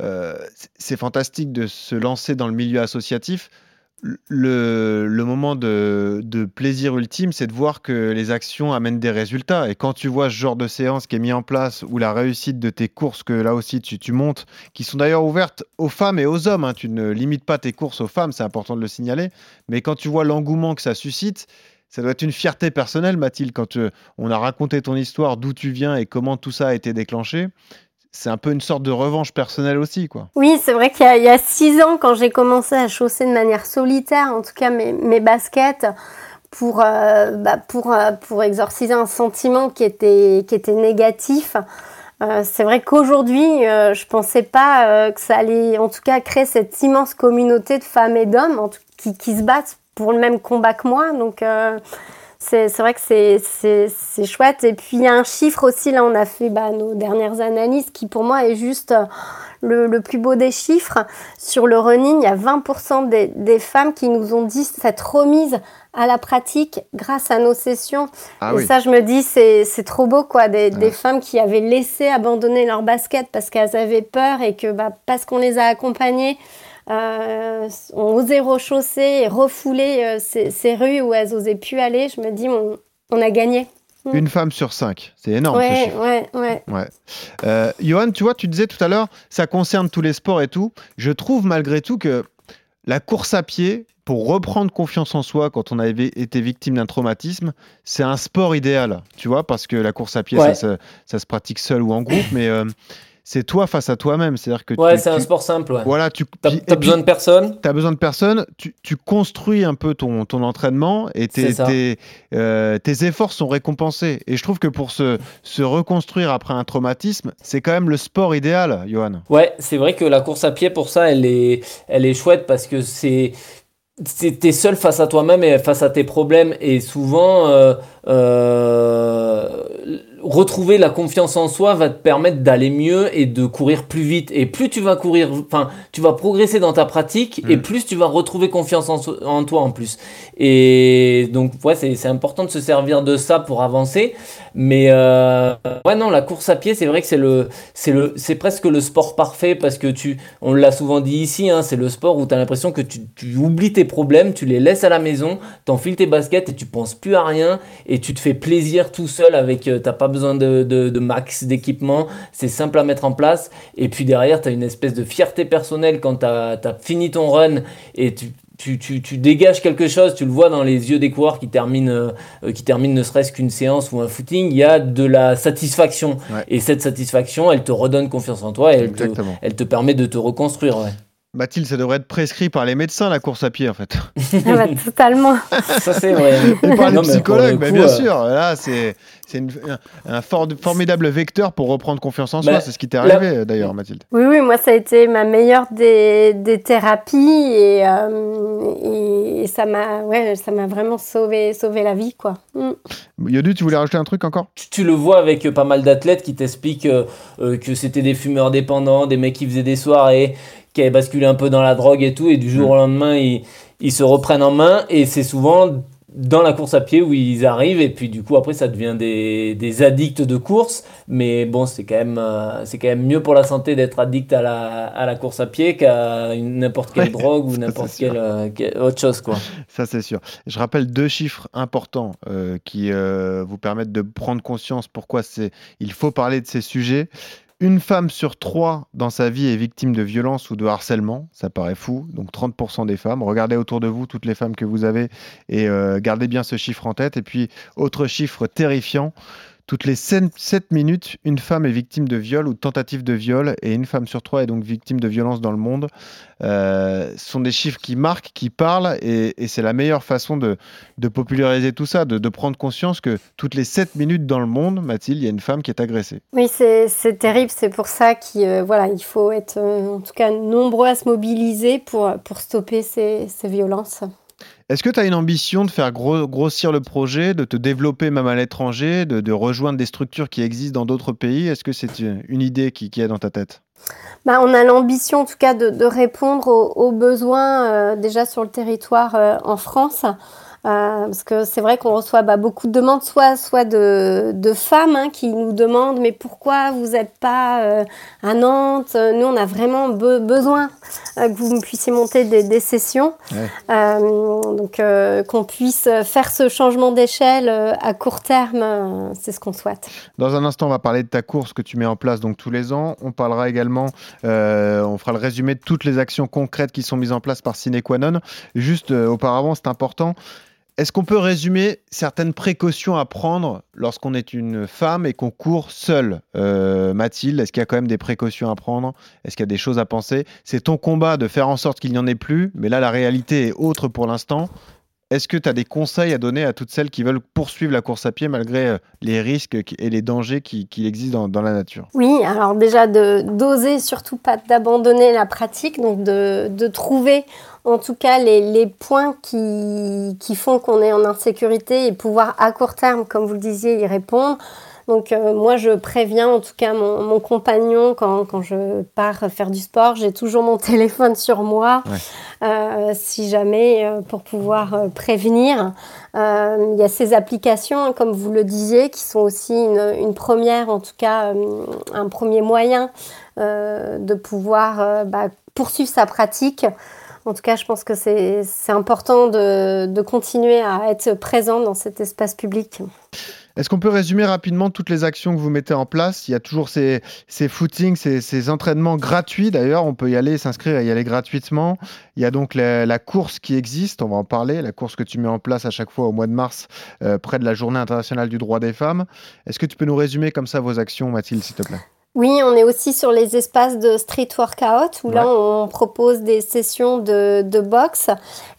S3: euh, c'est fantastique de se lancer dans le milieu associatif. Le, moment de, plaisir ultime, c'est de voir que les actions amènent des résultats. Et quand tu vois ce genre de séance qui est mis en place, ou la réussite de tes courses, que là aussi tu, tu montes, qui sont d'ailleurs ouvertes aux femmes et aux hommes, hein, tu ne limites pas tes courses aux femmes, c'est important de le signaler. Mais quand tu vois l'engouement que ça suscite, ça doit être une fierté personnelle, Mathilde, quand euh, on a raconté ton histoire, d'où tu viens et comment tout ça a été déclenché. C'est un peu une sorte de revanche personnelle aussi, quoi.
S6: Oui, c'est vrai qu'il y a- six ans, quand j'ai commencé à chausser de manière solitaire, en tout cas mes, baskets, pour, euh, bah, pour, euh, pour exorciser un sentiment qui était, qui était négatif, euh, c'est vrai qu'aujourd'hui, je pensais pas que ça allait, en tout cas, créer cette immense communauté de femmes et d'hommes qui, qui se battent pour le même combat que moi. Donc, c'est vrai que c'est- chouette. Et puis, il y a un chiffre aussi, là, on a fait bah, nos dernières analyses, qui pour moi est juste euh, le, le plus beau des chiffres. Sur le running, il y a 20% des, des femmes qui nous ont dit cette remise à la pratique grâce à nos sessions.
S3: Ah
S6: et
S3: oui.
S6: ça, je me dis, c'est trop beau, quoi. Des, des femmes qui avaient laissé abandonner leur basket parce qu'elles avaient peur et que bah, parce qu'on les a accompagnées, euh, ont osé rechausser et refouler euh, ces, ces rues où elles osaient plus aller. Je me dis, on, on a gagné. Mm.
S3: Une femme sur cinq. C'est énorme, ce
S6: ouais,
S3: chiffre.
S6: ouais, ouais.
S3: Ouais. Euh, Johan, tu vois, tu disais tout à l'heure, ça concerne tous les sports et tout. Je trouve malgré tout que la course à pied, pour reprendre confiance en soi quand on a éve- été victime d'un traumatisme, c'est un sport idéal. Tu vois, parce que la course à pied,
S4: Ouais.
S3: ça, se- ça se pratique seul ou en groupe, mais euh, c'est toi face à toi-même. C'est-à-dire que
S4: Ouais, c'est un sport simple. Ouais.
S3: Voilà, tu
S4: T'as besoin de personne.
S3: T'as besoin de personne, tu, tu construis un peu ton, ton entraînement et tes, euh, tes efforts sont récompensés. Et je trouve que pour se, se reconstruire après un traumatisme, c'est quand même le sport idéal, Johan.
S4: Ouais, c'est vrai que la course à pied, pour ça, elle est, elle est chouette parce que c'est- T'es seul face à toi-même et face à tes problèmes. Et souvent, euh, euh, retrouver la confiance en soi va te permettre d'aller mieux et de courir plus vite. Et plus tu vas courir, enfin, tu vas progresser dans ta pratique et
S3: Mm.
S4: plus tu vas retrouver confiance en, so- en toi en plus. Et donc, ouais, c'est c'est important de se servir de ça pour avancer. Mais euh, ouais, non, la course à pied, c'est vrai que c'est le, c'est le, c'est presque le sport parfait parce que tu, on l'a souvent dit ici, hein, c'est le sport où tu as l'impression que tu, tu oublies tes problèmes, tu les laisses à la maison, t'enfiles tes baskets et tu penses plus à rien et tu te fais plaisir tout seul avec, euh, t'as pas besoin de, de, de max d'équipement, c'est simple à mettre en place. Et puis derrière, tu as une espèce de fierté personnelle quand tu as, fini ton run et tu, tu, tu, tu dégages quelque chose, tu le vois dans les yeux des coureurs qui terminent, euh, qui terminent ne serait-ce qu'une séance ou un footing, il y a de la satisfaction.
S3: Ouais.
S4: Et cette satisfaction, elle te redonne confiance en toi et elle te, elle te permet de te reconstruire. Ouais.
S3: Mathilde, ça devrait être prescrit par les médecins, la course à pied, en fait. [laughs]
S6: Ah bah, totalement. [laughs]
S4: Ça, c'est vrai.
S3: Et par les
S4: Non, mais pour
S3: psychologues,
S4: le
S3: mais bien
S4: euh,
S3: sûr. Là, c'est c'est une- un, un for- formidable vecteur pour reprendre confiance en soi.
S4: Bah,
S3: c'est ce qui t'est arrivé, d'ailleurs, Mathilde.
S6: Oui, oui, moi, ça a été ma meilleure des, des thérapies et, euh, et, ça m'a ouais, ça m'a vraiment sauvé, sauvé la vie, quoi. Mm.
S3: Yodu, tu voulais rajouter un truc encore?
S4: Tu, tu le vois avec euh, pas mal d'athlètes qui t'expliquent euh, que c'était des fumeurs dépendants, des mecs qui faisaient des soirées, qui avaient basculé un peu dans la drogue et tout, et du jour au lendemain, ils, ils se reprennent en main, et c'est souvent dans la course à pied où ils arrivent, et puis du coup, après, ça devient des, des addicts de course, mais bon, c'est quand, même, euh, c'est quand même mieux pour la santé d'être addict à la, à la course à pied qu'à n'importe quelle
S3: Ouais,
S4: drogue ou n'importe quelle, euh, autre chose, quoi.
S3: Ça, c'est sûr. Je rappelle deux chiffres importants euh, qui vous permettent de prendre conscience pourquoi c'est, il faut parler de ces sujets. Une femme sur trois dans sa vie est victime de violence ou de harcèlement. Ça paraît fou. Donc 30% des femmes. Regardez autour de vous toutes les femmes que vous avez et euh, gardez bien ce chiffre en tête. Et puis, autre chiffre terrifiant. Toutes les 7 minutes, une femme est victime de viol ou tentative de viol et une femme sur trois est donc victime de violence dans le monde. Euh, ce sont des chiffres qui marquent, qui parlent, et, c'est la meilleure façon de, populariser tout ça, de, prendre conscience que toutes les 7 minutes dans le monde, Mathilde, il y a une femme qui est agressée.
S6: Oui, c'est terrible. C'est pour ça qu'il euh, voilà, il faut être euh, en tout cas nombreux à se mobiliser pour, stopper ces violences.
S3: Est-ce que tu as une ambition de faire grossir le projet, de te développer même à l'étranger, de, rejoindre des structures qui existent dans d'autres pays? Est-ce que c'est une idée qui, est dans ta tête?
S6: Bah, on a l'ambition en tout cas de, répondre aux, besoins euh, déjà sur le territoire euh, en France. Euh, parce que c'est vrai qu'on reçoit bah, beaucoup de demandes, soit, soit de, de femmes hein, qui nous demandent mais pourquoi vous n'êtes pas euh, à Nantes? Nous, on a vraiment besoin euh, que vous puissiez monter des, des sessions, donc qu'on puisse faire ce changement d'échelle à court terme, c'est ce qu'on souhaite.
S3: Dans un instant, on va parler de ta course que tu mets en place donc tous les ans. On parlera également, on fera le résumé de toutes les actions concrètes qui sont mises en place par Cinequanon. Juste auparavant, c'est important. Est-ce qu'on peut résumer certaines précautions à prendre lorsqu'on est une femme et qu'on court seule euh, Mathilde, est-ce qu'il y a quand même des précautions à prendre? Est-ce qu'il y a des choses à penser? C'est ton combat de faire en sorte qu'il n'y en ait plus, mais là la réalité est autre pour l'instant. Est-ce que tu as des conseils à donner à toutes celles qui veulent poursuivre la course à pied malgré euh, les risques et les dangers qui, existent dans, la nature?
S6: Oui, alors déjà d'oser surtout pas d'abandonner la pratique, donc de, de, trouver en tout cas les, les points qui, qui font qu'on est en insécurité et pouvoir à court terme, comme vous le disiez, y répondre. Donc euh, moi, je préviens en tout cas mon, compagnon quand, quand, je pars faire du sport. J'ai toujours mon [laughs] téléphone sur moi, euh, si jamais, euh, pour pouvoir prévenir. Il y a ces applications, hein, comme vous le disiez, qui sont aussi une, une première, en tout cas un premier moyen de pouvoir bah, poursuivre sa pratique. En tout cas, je pense que c'est important de, continuer à être présent dans cet espace public.
S3: Est-ce qu'on peut résumer rapidement toutes les actions que vous mettez en place? Il y a toujours ces, ces footings, ces, entraînements gratuits. D'ailleurs, on peut y aller, s'inscrire et y aller gratuitement. Il y a donc la, course qui existe, on va en parler, la course que tu mets en place à chaque fois au mois de mars, euh, près de la Journée internationale du droit des femmes. Est-ce que tu peux nous résumer comme ça vos actions, Mathilde, s'il te plaît?
S6: Oui, on est aussi sur les espaces de street workout où là on propose des sessions de, de boxe.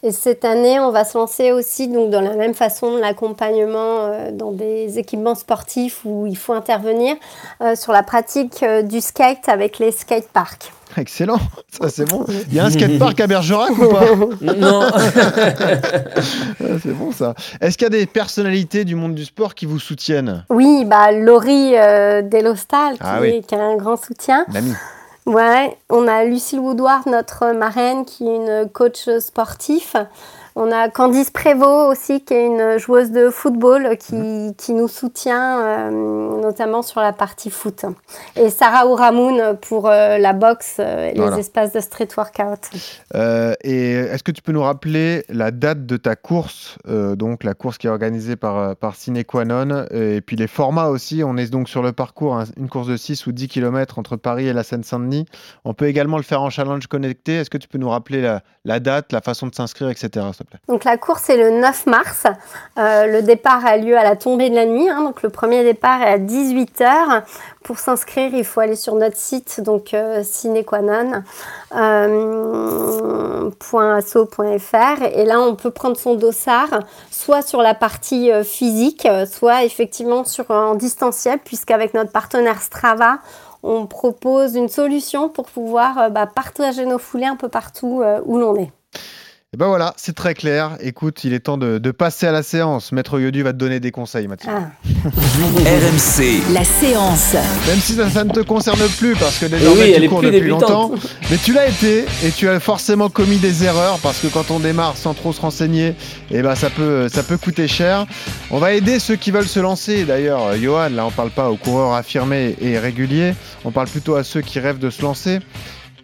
S6: Et cette année, on va se lancer aussi donc dans la même façon l'accompagnement euh, dans des équipements sportifs où il faut intervenir euh, sur la pratique euh, du skate avec les skateparks.
S3: Excellent, [laughs] ça c'est bon. [laughs] Il y a un skatepark à Bergerac ou pas
S4: Non. [laughs]
S3: c'est bon ça. Est-ce qu'il y a des personnalités du monde du sport qui vous soutiennent
S6: Oui, bah Laurie euh, Delostal ah qui, est, qui, a un grand soutien. Ouais, on a Lucille Woodward, notre marraine, qui est une coach sportif. On a Candice Prévost aussi, qui est une joueuse de football qui, mhm. qui nous soutient euh, notamment sur la partie foot. Et Sarah Ouramoun pour euh, la boxe euh, et les espaces de street workout.
S3: et est-ce que tu peux nous rappeler la date de ta course, donc la course qui est organisée par, par Cinequanon, et puis les formats aussi. On est donc sur le parcours, hein, une course de 6 ou 10 km entre Paris et la Seine-Saint-Denis. On peut également le faire en challenge connecté. Est-ce que tu peux nous rappeler la, la date, la façon de s'inscrire, etc.
S6: Donc la course est le 9 mars. Euh, le départ a lieu à la tombée de la nuit. Hein. donc le premier départ est à 18h. Pour s'inscrire, il faut aller sur notre site, donc euh. Euh, et là, on peut prendre son dossard, soit sur la partie euh, physique, soit effectivement sur, en distanciel, puisqu'avec notre partenaire Strava, on propose une solution pour pouvoir bah, partager nos foulées un peu partout où l'on est.
S3: Et ben voilà, c'est très clair. Écoute, il est temps de, passer à la séance. Maître Yodu va te donner des conseils, Mathieu. Ah.
S1: RMC. La séance.
S3: Même si ça, ne te concerne plus parce que désormais tu cours depuis longtemps. Mais tu l'as été et tu as forcément commis des erreurs parce que quand on démarre sans trop se renseigner, et eh ben ça peut, ça peut coûter cher. On va aider ceux qui veulent se lancer. D'ailleurs, Johan, là on parle pas aux coureurs affirmés et réguliers. On parle plutôt à ceux qui rêvent de se lancer.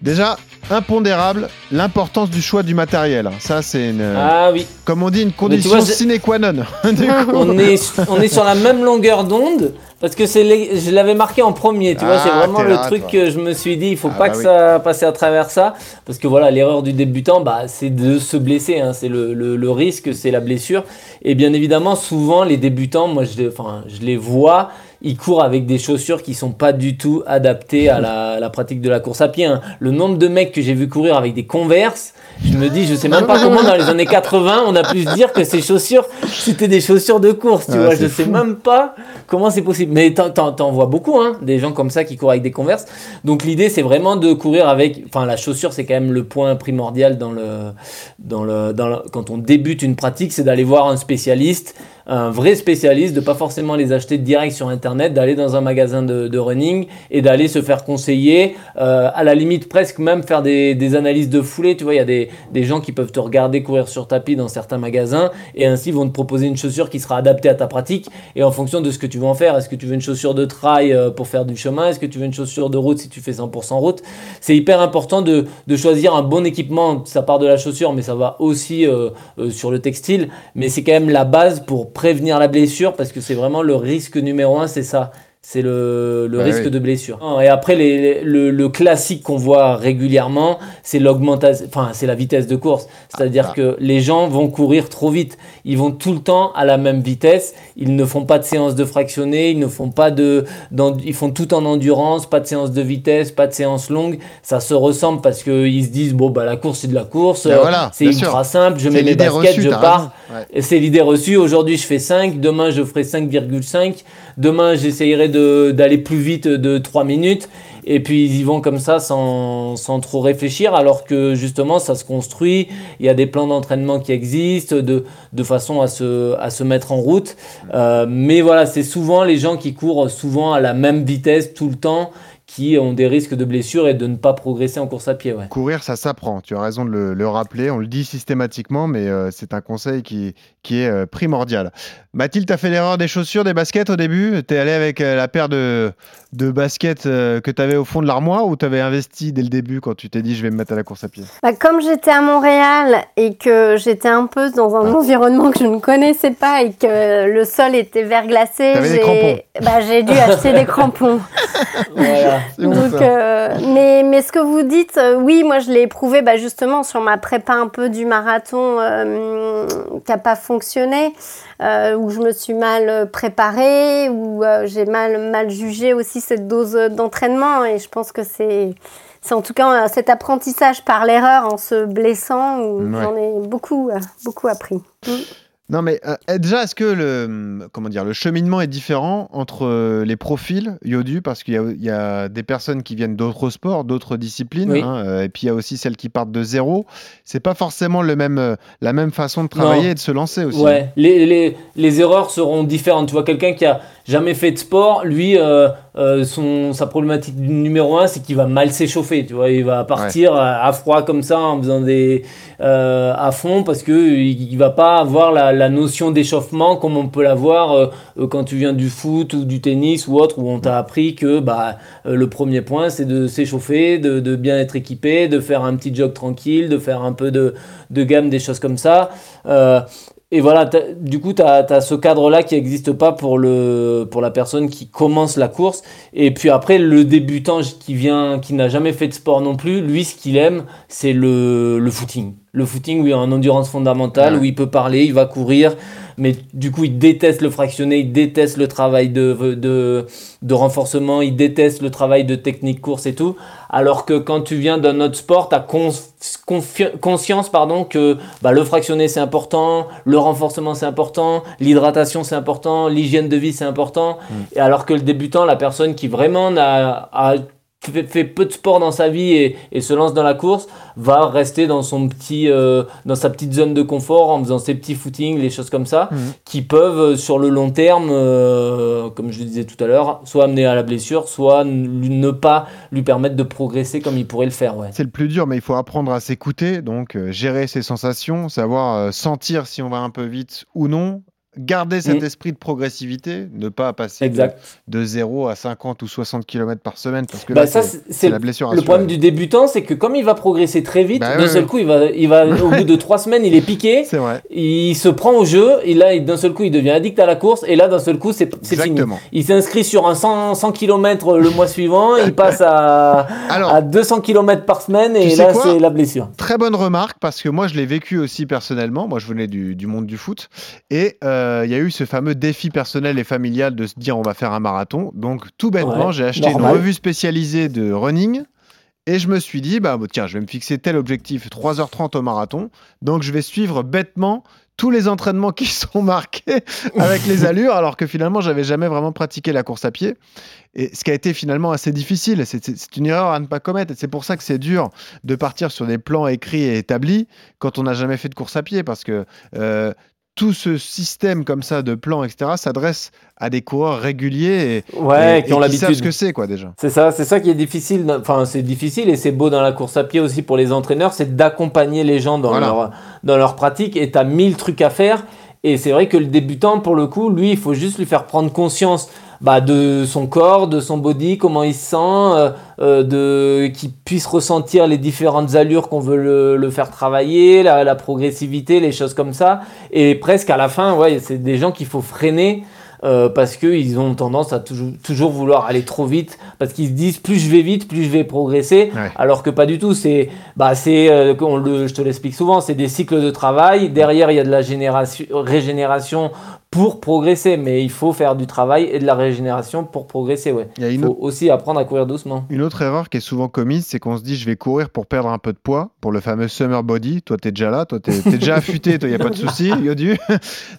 S3: Déjà, impondérable, l'importance du choix du matériel. Ça, c'est une.
S4: Ah oui.
S3: Comme on dit, une condition sine qua non. [laughs]
S4: on, est, on est sur la même longueur d'onde. Parce que c'est je l'avais marqué en premier, tu vois, c'est ah, vraiment le truc que je me suis dit, il faut ah, pas bah que ça passe à travers ça, parce que voilà, l'erreur du débutant, bah, c'est de se blesser, hein. c'est le, le, risque, c'est la blessure, et bien évidemment, souvent les débutants, moi je, enfin, je les vois, ils courent avec des chaussures qui sont pas du tout adaptées à la, pratique de la course à pied. Hein. Le nombre de mecs que j'ai vu courir avec des Converse, je me dis, je sais même pas comment dans les années 80 on a pu se dire que ces chaussures c'était des chaussures de course, tu vois. Je sais même pas comment c'est possible. Mais t'en vois beaucoup, hein, des gens comme ça qui courent avec des Converse. Donc l'idée c'est vraiment de courir avec, enfin la chaussure c'est quand même le point primordial dans le, dans le, dans le, quand on débute une pratique, c'est d'aller voir un spécialiste un vrai spécialiste, de pas forcément les acheter direct sur internet, d'aller dans un magasin de, running et d'aller se faire conseiller, euh, à la limite presque même faire des, analyses de foulée. Tu vois, il y a des, gens qui peuvent te regarder courir sur tapis dans certains magasins et ainsi vont te proposer une chaussure qui sera adaptée à ta pratique et en fonction de ce que tu veux en faire. Est-ce que tu veux une chaussure de trail euh, pour faire du chemin? Est-ce que tu veux une chaussure de route si tu fais 100% route? C'est hyper important de, choisir un bon équipement. Ça part de la chaussure, mais ça va aussi euh, sur le textile. Mais c'est quand même la base pour prévenir la blessure parce que c'est vraiment le risque numéro un, ça c'est le, le risque de blessure. Et après, les, le, le, classique qu'on voit régulièrement, c'est l'augmentation, enfin, c'est la vitesse de course. C'est-à-dire ah. que les gens vont courir trop vite. Ils vont tout le temps à la même vitesse. Ils ne font pas de séance de fractionné. Ils ne font pas de, ils font tout en endurance, pas de séance de vitesse, pas de séance longue. Ça se ressemble parce qu'ils se disent, bon, bah, la course, c'est de la course. Ben c'est ultra simple. Je mets mes baskets, je pars. C'est l'idée reçue. Aujourd'hui, je fais 5. Demain, je ferai 5,5. Demain, j'essayerai d'aller plus vite de 3 minutes. Et puis ils y vont comme ça sans, trop réfléchir, alors que justement ça se construit, il y a des plans d'entraînement qui existent de, façon à se, à se mettre en route. Euh, mais voilà, c'est souvent les gens qui courent souvent à la même vitesse tout le temps qui ont des risques de blessure et de ne pas progresser en course à pied.
S3: Courir, ça s'apprend. Tu as raison de le, rappeler. On le dit systématiquement, mais euh, c'est un conseil qui, qui est euh, primordial. Mathilde, tu as fait l'erreur des chaussures, des baskets au début? Tu es allé avec euh, la paire de, de baskets que tu avais au fond de l'armoire ou tu avais investi dès le début quand tu t'es dit je vais me mettre à la course à pied?
S6: Bah, Comme j'étais à Montréal et que j'étais un peu dans un ah. environnement que je ne connaissais pas et que le sol était verglacé, j'ai bah, dû acheter des crampons. [laughs] voilà. Donc, euh, mais, mais ce que vous dites, euh, oui, moi je l'ai éprouvé bah, justement sur ma prépa un peu du marathon euh, qui n'a pas fonctionné, où je me suis mal préparée, où j'ai mal, mal jugé aussi cette dose d'entraînement. Et je pense que c'est c'est en tout cas cet apprentissage par l'erreur en se blessant où j'en ai beaucoup, beaucoup appris. Mm.
S3: Non, mais euh, déjà, est-ce que le, comment dire, le cheminement est différent entre euh, les profils Yodu? Parce qu'il y, a des personnes qui viennent d'autres sports, d'autres disciplines, hein, euh, et puis il y a aussi celles qui partent de zéro. C'est pas forcément le même, la même façon de travailler et de se lancer aussi.
S4: Ouais, les, les, les erreurs seront différentes. Tu vois, quelqu'un qui a jamais fait de sport, lui, son, sa problématique numéro un, c'est qu'il va mal s'échauffer. Tu vois, il va partir à, froid comme ça en faisant des à fond parce que il, va pas avoir la la notion d'échauffement comme on peut l'avoir euh, euh, quand tu viens du foot ou du tennis ou autre, où on t'a appris que bah, euh, le premier point c'est de s'échauffer, de, bien être équipé, de faire un petit jog tranquille, de faire un peu de, gamme, des choses comme ça. Et voilà, du coup, tu as, ce cadre-là qui n'existe pas pour, le, pour la personne qui commence la course. Et puis après, le débutant qui vient, qui n'a jamais fait de sport non plus, lui, ce qu'il aime, c'est le, le footing. Le footing où il y a une endurance fondamentale, où il peut parler, il va courir, mais du coup il déteste le fractionné, il déteste le travail de, de, de renforcement, il déteste le travail de technique course et tout. Alors que quand tu viens d'un autre sport, tu as conscience pardon, que bah, le fractionné c'est important, le renforcement c'est important, l'hydratation c'est important, l'hygiène de vie c'est important. Mm. Et alors que le débutant, la personne qui vraiment a fait, peu de sport dans sa vie et, se lance dans la course, va rester dans son petit, euh, dans sa petite zone de confort en faisant ses petits footings, les choses comme ça, mhm. qui peuvent euh, sur le long terme, euh, comme je le disais tout à l'heure, soit amener à la blessure, soit ne pas lui permettre de progresser comme il pourrait le faire. Ouais.
S3: C'est le plus dur, mais il faut apprendre à s'écouter, donc gérer ses sensations, savoir sentir si on va un peu vite ou non, garder cet mm. esprit de progressivité, ne pas passer de, 0 à 50 ou 60 km par semaine, parce que bah, ça, c'est la blessure.
S4: Le problème du débutant, c'est que comme il va progresser très vite, bah d'un seul coup, il va, il va [laughs] au bout de 3 semaines, il est piqué,
S3: vrai.
S4: il se prend au jeu, et là, d'un seul coup, il devient addict à la course, et là, d'un seul coup, c'est fini. Il s'inscrit sur un 100, 100 km le mois [laughs] suivant, il passe à, à 200 km par semaine, et là, c'est la blessure.
S3: Très bonne remarque, parce que moi, je l'ai vécu aussi personnellement. Moi, je venais du, du monde du foot, et... Euh, euh, il y a eu ce fameux défi personnel et familial de se dire on va faire un marathon. Donc tout bêtement, j'ai acheté une revue spécialisée de running. Et je me suis dit, bah, tiens, je vais me fixer tel objectif, 3h30 au marathon. Donc je vais suivre bêtement tous les entraînements qui [laughs] sont marqués avec les allures, alors que finalement, j'avais jamais vraiment pratiqué la course à pied. Et ce qui a été finalement assez difficile, c'est une erreur à ne pas commettre. Et c'est pour ça que c'est dur de partir sur des plans écrits et établis quand on n'a jamais fait de course à pied, parce que euh, tout ce système comme ça de plans, etc., s'adresse à des coureurs réguliers et,
S4: ouais, qui ont l'habitude.
S3: savent ce que c'est, quoi, déjà.
S4: C'est ça, c'est ça qui est difficile. Enfin, c'est difficile et c'est beau dans la course à pied aussi pour les entraîneurs, c'est d'accompagner les gens dans, leur, dans leur pratique et tu as mille trucs à faire. Et c'est vrai que le débutant, pour le coup, lui, il faut juste lui faire prendre conscience bah, de son corps, de son body, comment il se sent, euh, euh, de qu'il puisse ressentir les différentes allures qu'on veut le, le, faire travailler, la, la, progressivité, les choses comme ça. Et presque à la fin, ouais, c'est des gens qu'il faut freiner. Euh, parce qu'ils ont tendance à toujours, toujours, vouloir aller trop vite, parce qu'ils se disent plus je vais vite, plus je vais progresser, alors que pas du tout. C'est, bah, c'est, euh, je te l'explique souvent, c'est des cycles de travail. Derrière, il y a de la génération, régénération pour progresser, mais il faut faire du travail et de la régénération pour progresser. Ouais. Il faut aussi apprendre à courir doucement.
S3: Une autre erreur qui est souvent commise, c'est qu'on se dit je vais courir pour perdre un peu de poids, pour le fameux summer body. Toi, tu es déjà là, toi, tu es, déjà affûté, toi, il n'y a pas de souci, [laughs] Yodu.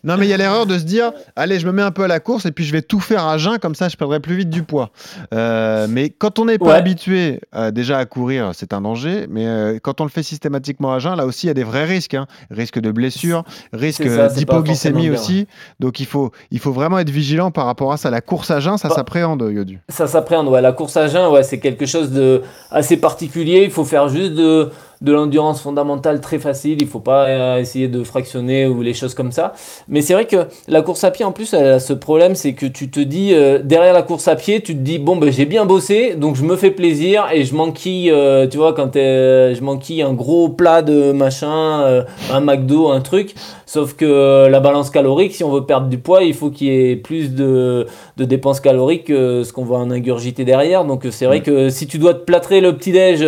S3: non, mais il y a l'erreur de se dire allez, je me mets un peu à la course et puis je vais tout faire à jeun, comme ça je perdrai plus vite du poids. Euh, mais quand on n'est pas habitué euh, déjà à courir, c'est un danger, mais euh, quand on le fait systématiquement à jeun, là aussi, il y a des vrais risques. Hein. Risque de blessure, risque d'hypoglycémie aussi. Donc il faut, il faut vraiment être vigilant par rapport à ça. La course à jeun, ça bah, s'appréhende, Yodu.
S4: Ça s'appréhende, ouais. La course à jeun, ouais, c'est quelque chose de assez particulier. Il faut faire juste de de l'endurance fondamentale très facile. Il faut pas euh, essayer de fractionner ou les choses comme ça. Mais c'est vrai que la course à pied, en plus, elle a ce problème, c'est que tu te dis, euh, derrière la course à pied, tu te dis, bon, ben, j'ai bien bossé, donc je me fais plaisir et je manquille, euh, tu vois, quand je manquille un gros plat de machin, un McDo, un truc. Sauf que la balance calorique, si on veut perdre du poids, il faut qu'il y ait plus de, de dépenses caloriques que ce qu'on va en ingurgiter derrière. Donc c'est vrai que si tu dois te plâtrer le petit-déj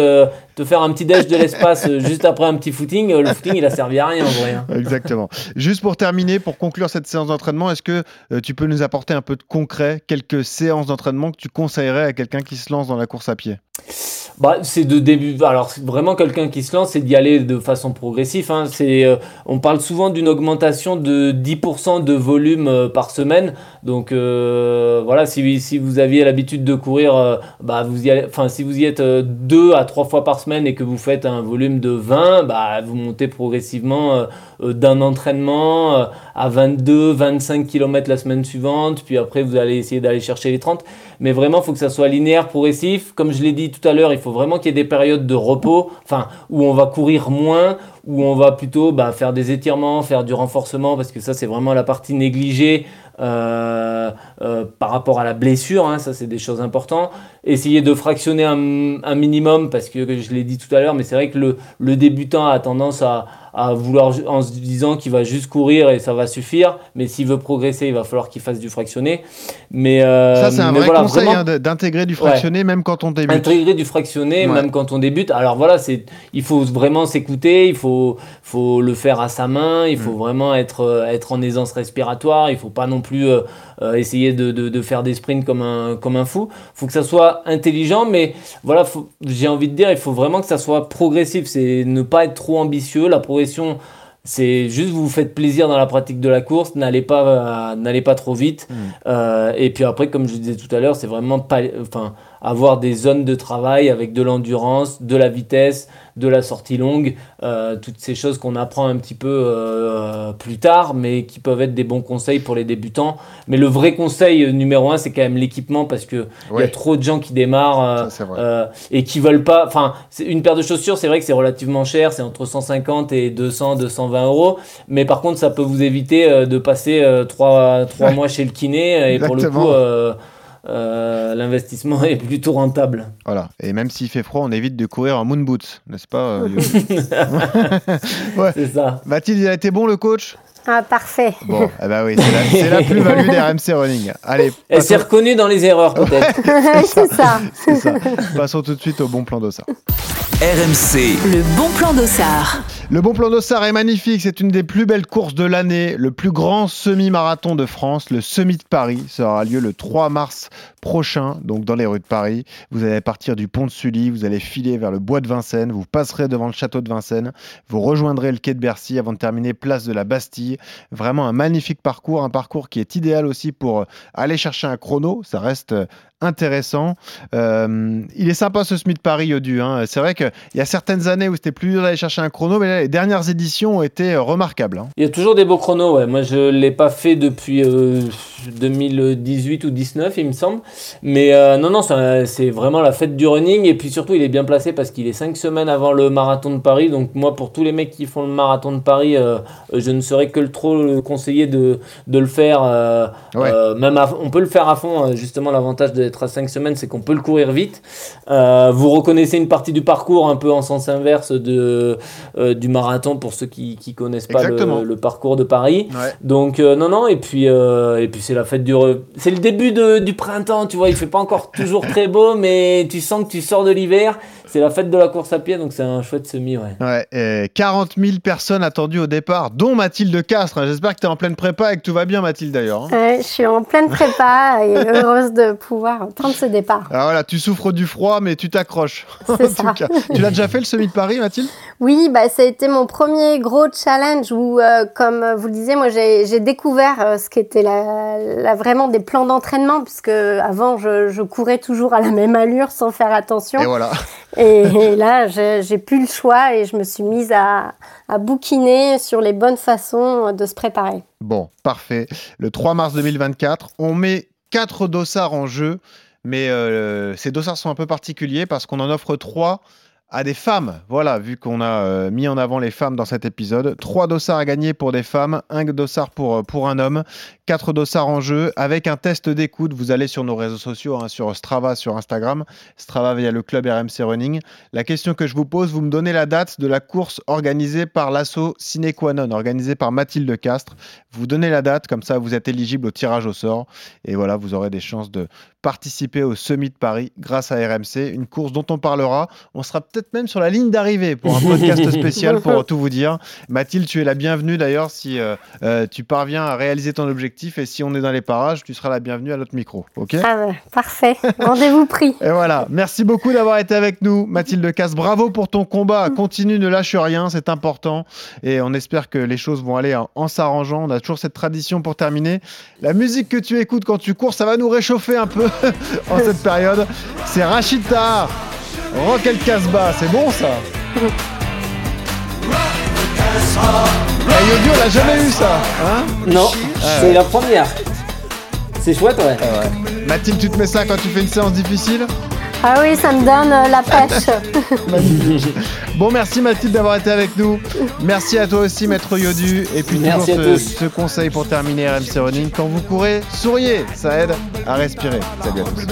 S4: te faire un petit déj de l'espace euh, juste après un petit footing, euh, le footing il a servi à rien en vrai. Hein.
S3: Exactement. Juste pour terminer, pour conclure cette séance d'entraînement, est-ce que euh, tu peux nous apporter un peu de concret, quelques séances d'entraînement que tu conseillerais à quelqu'un qui se lance dans la course à pied?
S4: Bah, c'est de début. Alors, vraiment, quelqu'un qui se lance, c'est d'y aller de façon progressive. Hein. C'est, euh, on parle souvent d'une augmentation de 10% de volume euh, par semaine. Donc, euh, voilà, si, si vous aviez l'habitude de courir, bah, vous y enfin, si vous y êtes deux à trois fois par semaine et que vous faites un volume de 20, bah, vous montez progressivement d'un entraînement à 22, 25 km la semaine suivante. Puis après, vous allez essayer d'aller chercher les 30. Mais vraiment, il faut que ça soit linéaire, progressif. Comme je l'ai dit tout à l'heure, il faut vraiment qu'il y ait des périodes de repos, enfin, où on va courir moins, où on va plutôt bah, faire des étirements, faire du renforcement, parce que ça, c'est vraiment la partie négligée euh, euh, par rapport à la blessure, hein, ça c'est des choses importantes. Essayer de fractionner un, minimum, parce que je l'ai dit tout à l'heure, mais c'est vrai que le, le, débutant a tendance à, à vouloir, en se disant qu'il va juste courir et ça va suffire, mais s'il veut progresser, il va falloir qu'il fasse du fractionné. Mais, euh,
S3: ça c'est un vrai conseil hein, d'intégrer du fractionné même quand on débute.
S4: Intégrer du fractionné même quand on débute. Alors voilà, c'est il faut vraiment s'écouter, il faut, faut le faire à sa main, il faut mm. vraiment être, être en aisance respiratoire, il faut pas non plus euh, euh, essayer de, de, faire des sprints comme un, comme un fou. Il faut que ça soit intelligent, mais voilà, j'ai envie de dire, il faut vraiment que ça soit progressif. C'est ne pas être trop ambitieux. La progression, c'est juste vous vous faites plaisir dans la pratique de la course, n'allez pas, euh, n'allez pas trop vite. Mm. et puis après, comme je disais tout à l'heure, c'est vraiment pas, enfin, avoir des zones de travail avec de l'endurance, de la vitesse, de la sortie longue, euh, toutes ces choses qu'on apprend un petit peu euh, plus tard, mais qui peuvent être des bons conseils pour les débutants. Mais le vrai conseil numéro un, c'est quand même l'équipement parce que il y a trop de gens qui démarrent euh, et qui veulent pas. Enfin, une paire de chaussures, c'est vrai que c'est relativement cher, c'est entre 150 et 200, 220 euros. Mais par contre, ça peut vous éviter de passer 3, mois chez le kiné et pour le coup euh, l'investissement [laughs] est plutôt rentable.
S3: Voilà. Et même s'il fait froid, on évite de courir en moon boots, n'est-ce pas euh, [laughs] [laughs]
S4: C'est ça.
S3: Mathilde, il a été bon le coach?
S6: Ah, parfait.
S3: Bon, eh ben oui, c'est la, la plus-value des RMC Running. Allez.
S4: Elle s'est reconnue dans les erreurs, peut-être. [laughs]
S6: c'est ça. [laughs]
S3: C'est ça. Passons tout de suite au bon plan d'Ossard.
S1: RMC.
S9: Le bon plan d'Ossard.
S3: Le bon plan d'Ossard est magnifique. C'est une des plus belles courses de l'année. Le plus grand semi-marathon de France, le Semi de Paris. Ça aura lieu le 3 mars prochain, donc dans les rues de Paris. Vous allez partir du pont de Sully, vous allez filer vers le bois de Vincennes, vous passerez devant le château de Vincennes, vous rejoindrez le quai de Bercy avant de terminer place de la Bastille. Vraiment un magnifique parcours, un parcours qui est idéal aussi pour aller chercher un chrono. Ça reste intéressant. Euh, il est sympa ce Smith Paris Yodu. Hein. C'est vrai qu'il y a certaines années où c'était plus dur d'aller chercher un chrono, mais là, les dernières éditions ont été remarquables. Hein.
S4: Il y a toujours des beaux chronos. Ouais. Moi, je ne l'ai pas fait depuis 2018 euh, ou 2019, il me semble. Mais euh, non, non, c'est vraiment la fête du running. Et puis surtout, il est bien placé parce qu'il est 5 semaines avant le marathon de Paris. Donc, moi, pour tous les mecs qui font le marathon de Paris, je ne serais que le trop conseiller de, de le faire. même on peut le faire à fond, justement, l'avantage d'être à 5 semaines, c'est qu'on peut le courir vite. Euh, vous reconnaissez une partie du parcours un peu en sens inverse de, euh, du marathon pour ceux qui ne connaissent pas le, parcours de Paris. Donc euh, non, non, et puis, et puis c'est la fête du... C'est le début de, du printemps, tu vois, il fait pas encore toujours très beau, mais tu sens que tu sors de l'hiver c'est la fête de la course à pied, donc c'est un chouette semi. Ouais.
S3: ouais 40 000 personnes attendues au départ, dont Mathilde Castre. J'espère que tu es en pleine prépa et que tout va bien, Mathilde, d'ailleurs.
S6: Hein. je suis en pleine prépa et heureuse de pouvoir prendre ce départ.
S3: Alors voilà, tu souffres du froid, mais tu t'accroches. [laughs]
S6: C'est ça.
S3: Tu l'as déjà fait le semi de Paris, Mathilde?
S6: Oui, bah, ça a été mon premier gros challenge où, euh, comme vous le disiez, moi j'ai découvert euh, ce qu'était la, vraiment des plans d'entraînement, puisque avant je, je courais toujours à la même allure sans faire attention.
S3: Et voilà.
S6: Et, là, j'ai plus le choix et je me suis mise à, bouquiner sur les bonnes façons de se préparer.
S3: Bon, parfait. Le 3 mars 2024, on met quatre dossards en jeu, mais euh, ces dossards sont un peu particuliers parce qu'on en offre trois à des femmes. Voilà, vu qu'on a euh, mis en avant les femmes dans cet épisode. Trois dossards à gagner pour des femmes, un dossard pour, euh, un homme, quatre dossards en jeu avec un test d'écoute. Vous allez sur nos réseaux sociaux, hein, sur Strava, sur Instagram, Strava via le club RMC Running. La question que je vous pose, vous me donnez la date de la course organisée par l'assaut Sine Qua Non, organisée par Mathilde Castre. Vous donnez la date, comme ça vous êtes éligible au tirage au sort. Et voilà, vous aurez des chances de participer au Semi de Paris grâce à RMC, une course dont on parlera. On sera peut-être même sur la ligne d'arrivée pour un [laughs] podcast spécial pour tout vous dire. Mathilde, tu es la bienvenue d'ailleurs si euh, euh, tu parviens à réaliser ton objectif et si on est dans les parages, tu seras la bienvenue à notre micro. Ok?
S6: Ah Parfait. Rendez-vous pris.
S3: et voilà. Merci beaucoup d'avoir été avec nous, Mathilde Casse. Bravo pour ton combat. Continue, ne lâche rien, c'est important. Et on espère que les choses vont aller en s'arrangeant. On a toujours cette tradition pour terminer. La musique que tu écoutes quand tu cours, ça va nous réchauffer un peu. [laughs] en cette période. C'est Rachita, Rock El Casbah, c'est bon ça hey, Yodio, on l'a jamais eu ça, hein
S4: Non, ah c'est la première. C'est chouette, ouais.
S3: Ah ouais. Mathilde, tu te mets ça quand tu fais une séance difficile
S6: ah oui, ça me donne euh, la pêche. [laughs]
S3: bon, merci Mathilde d'avoir été avec nous. Merci à toi aussi, Maître Yodu. Et puis toujours ce, ce, conseil pour terminer RMC Running. Quand vous courez, souriez, ça aide à respirer. Salut à tous.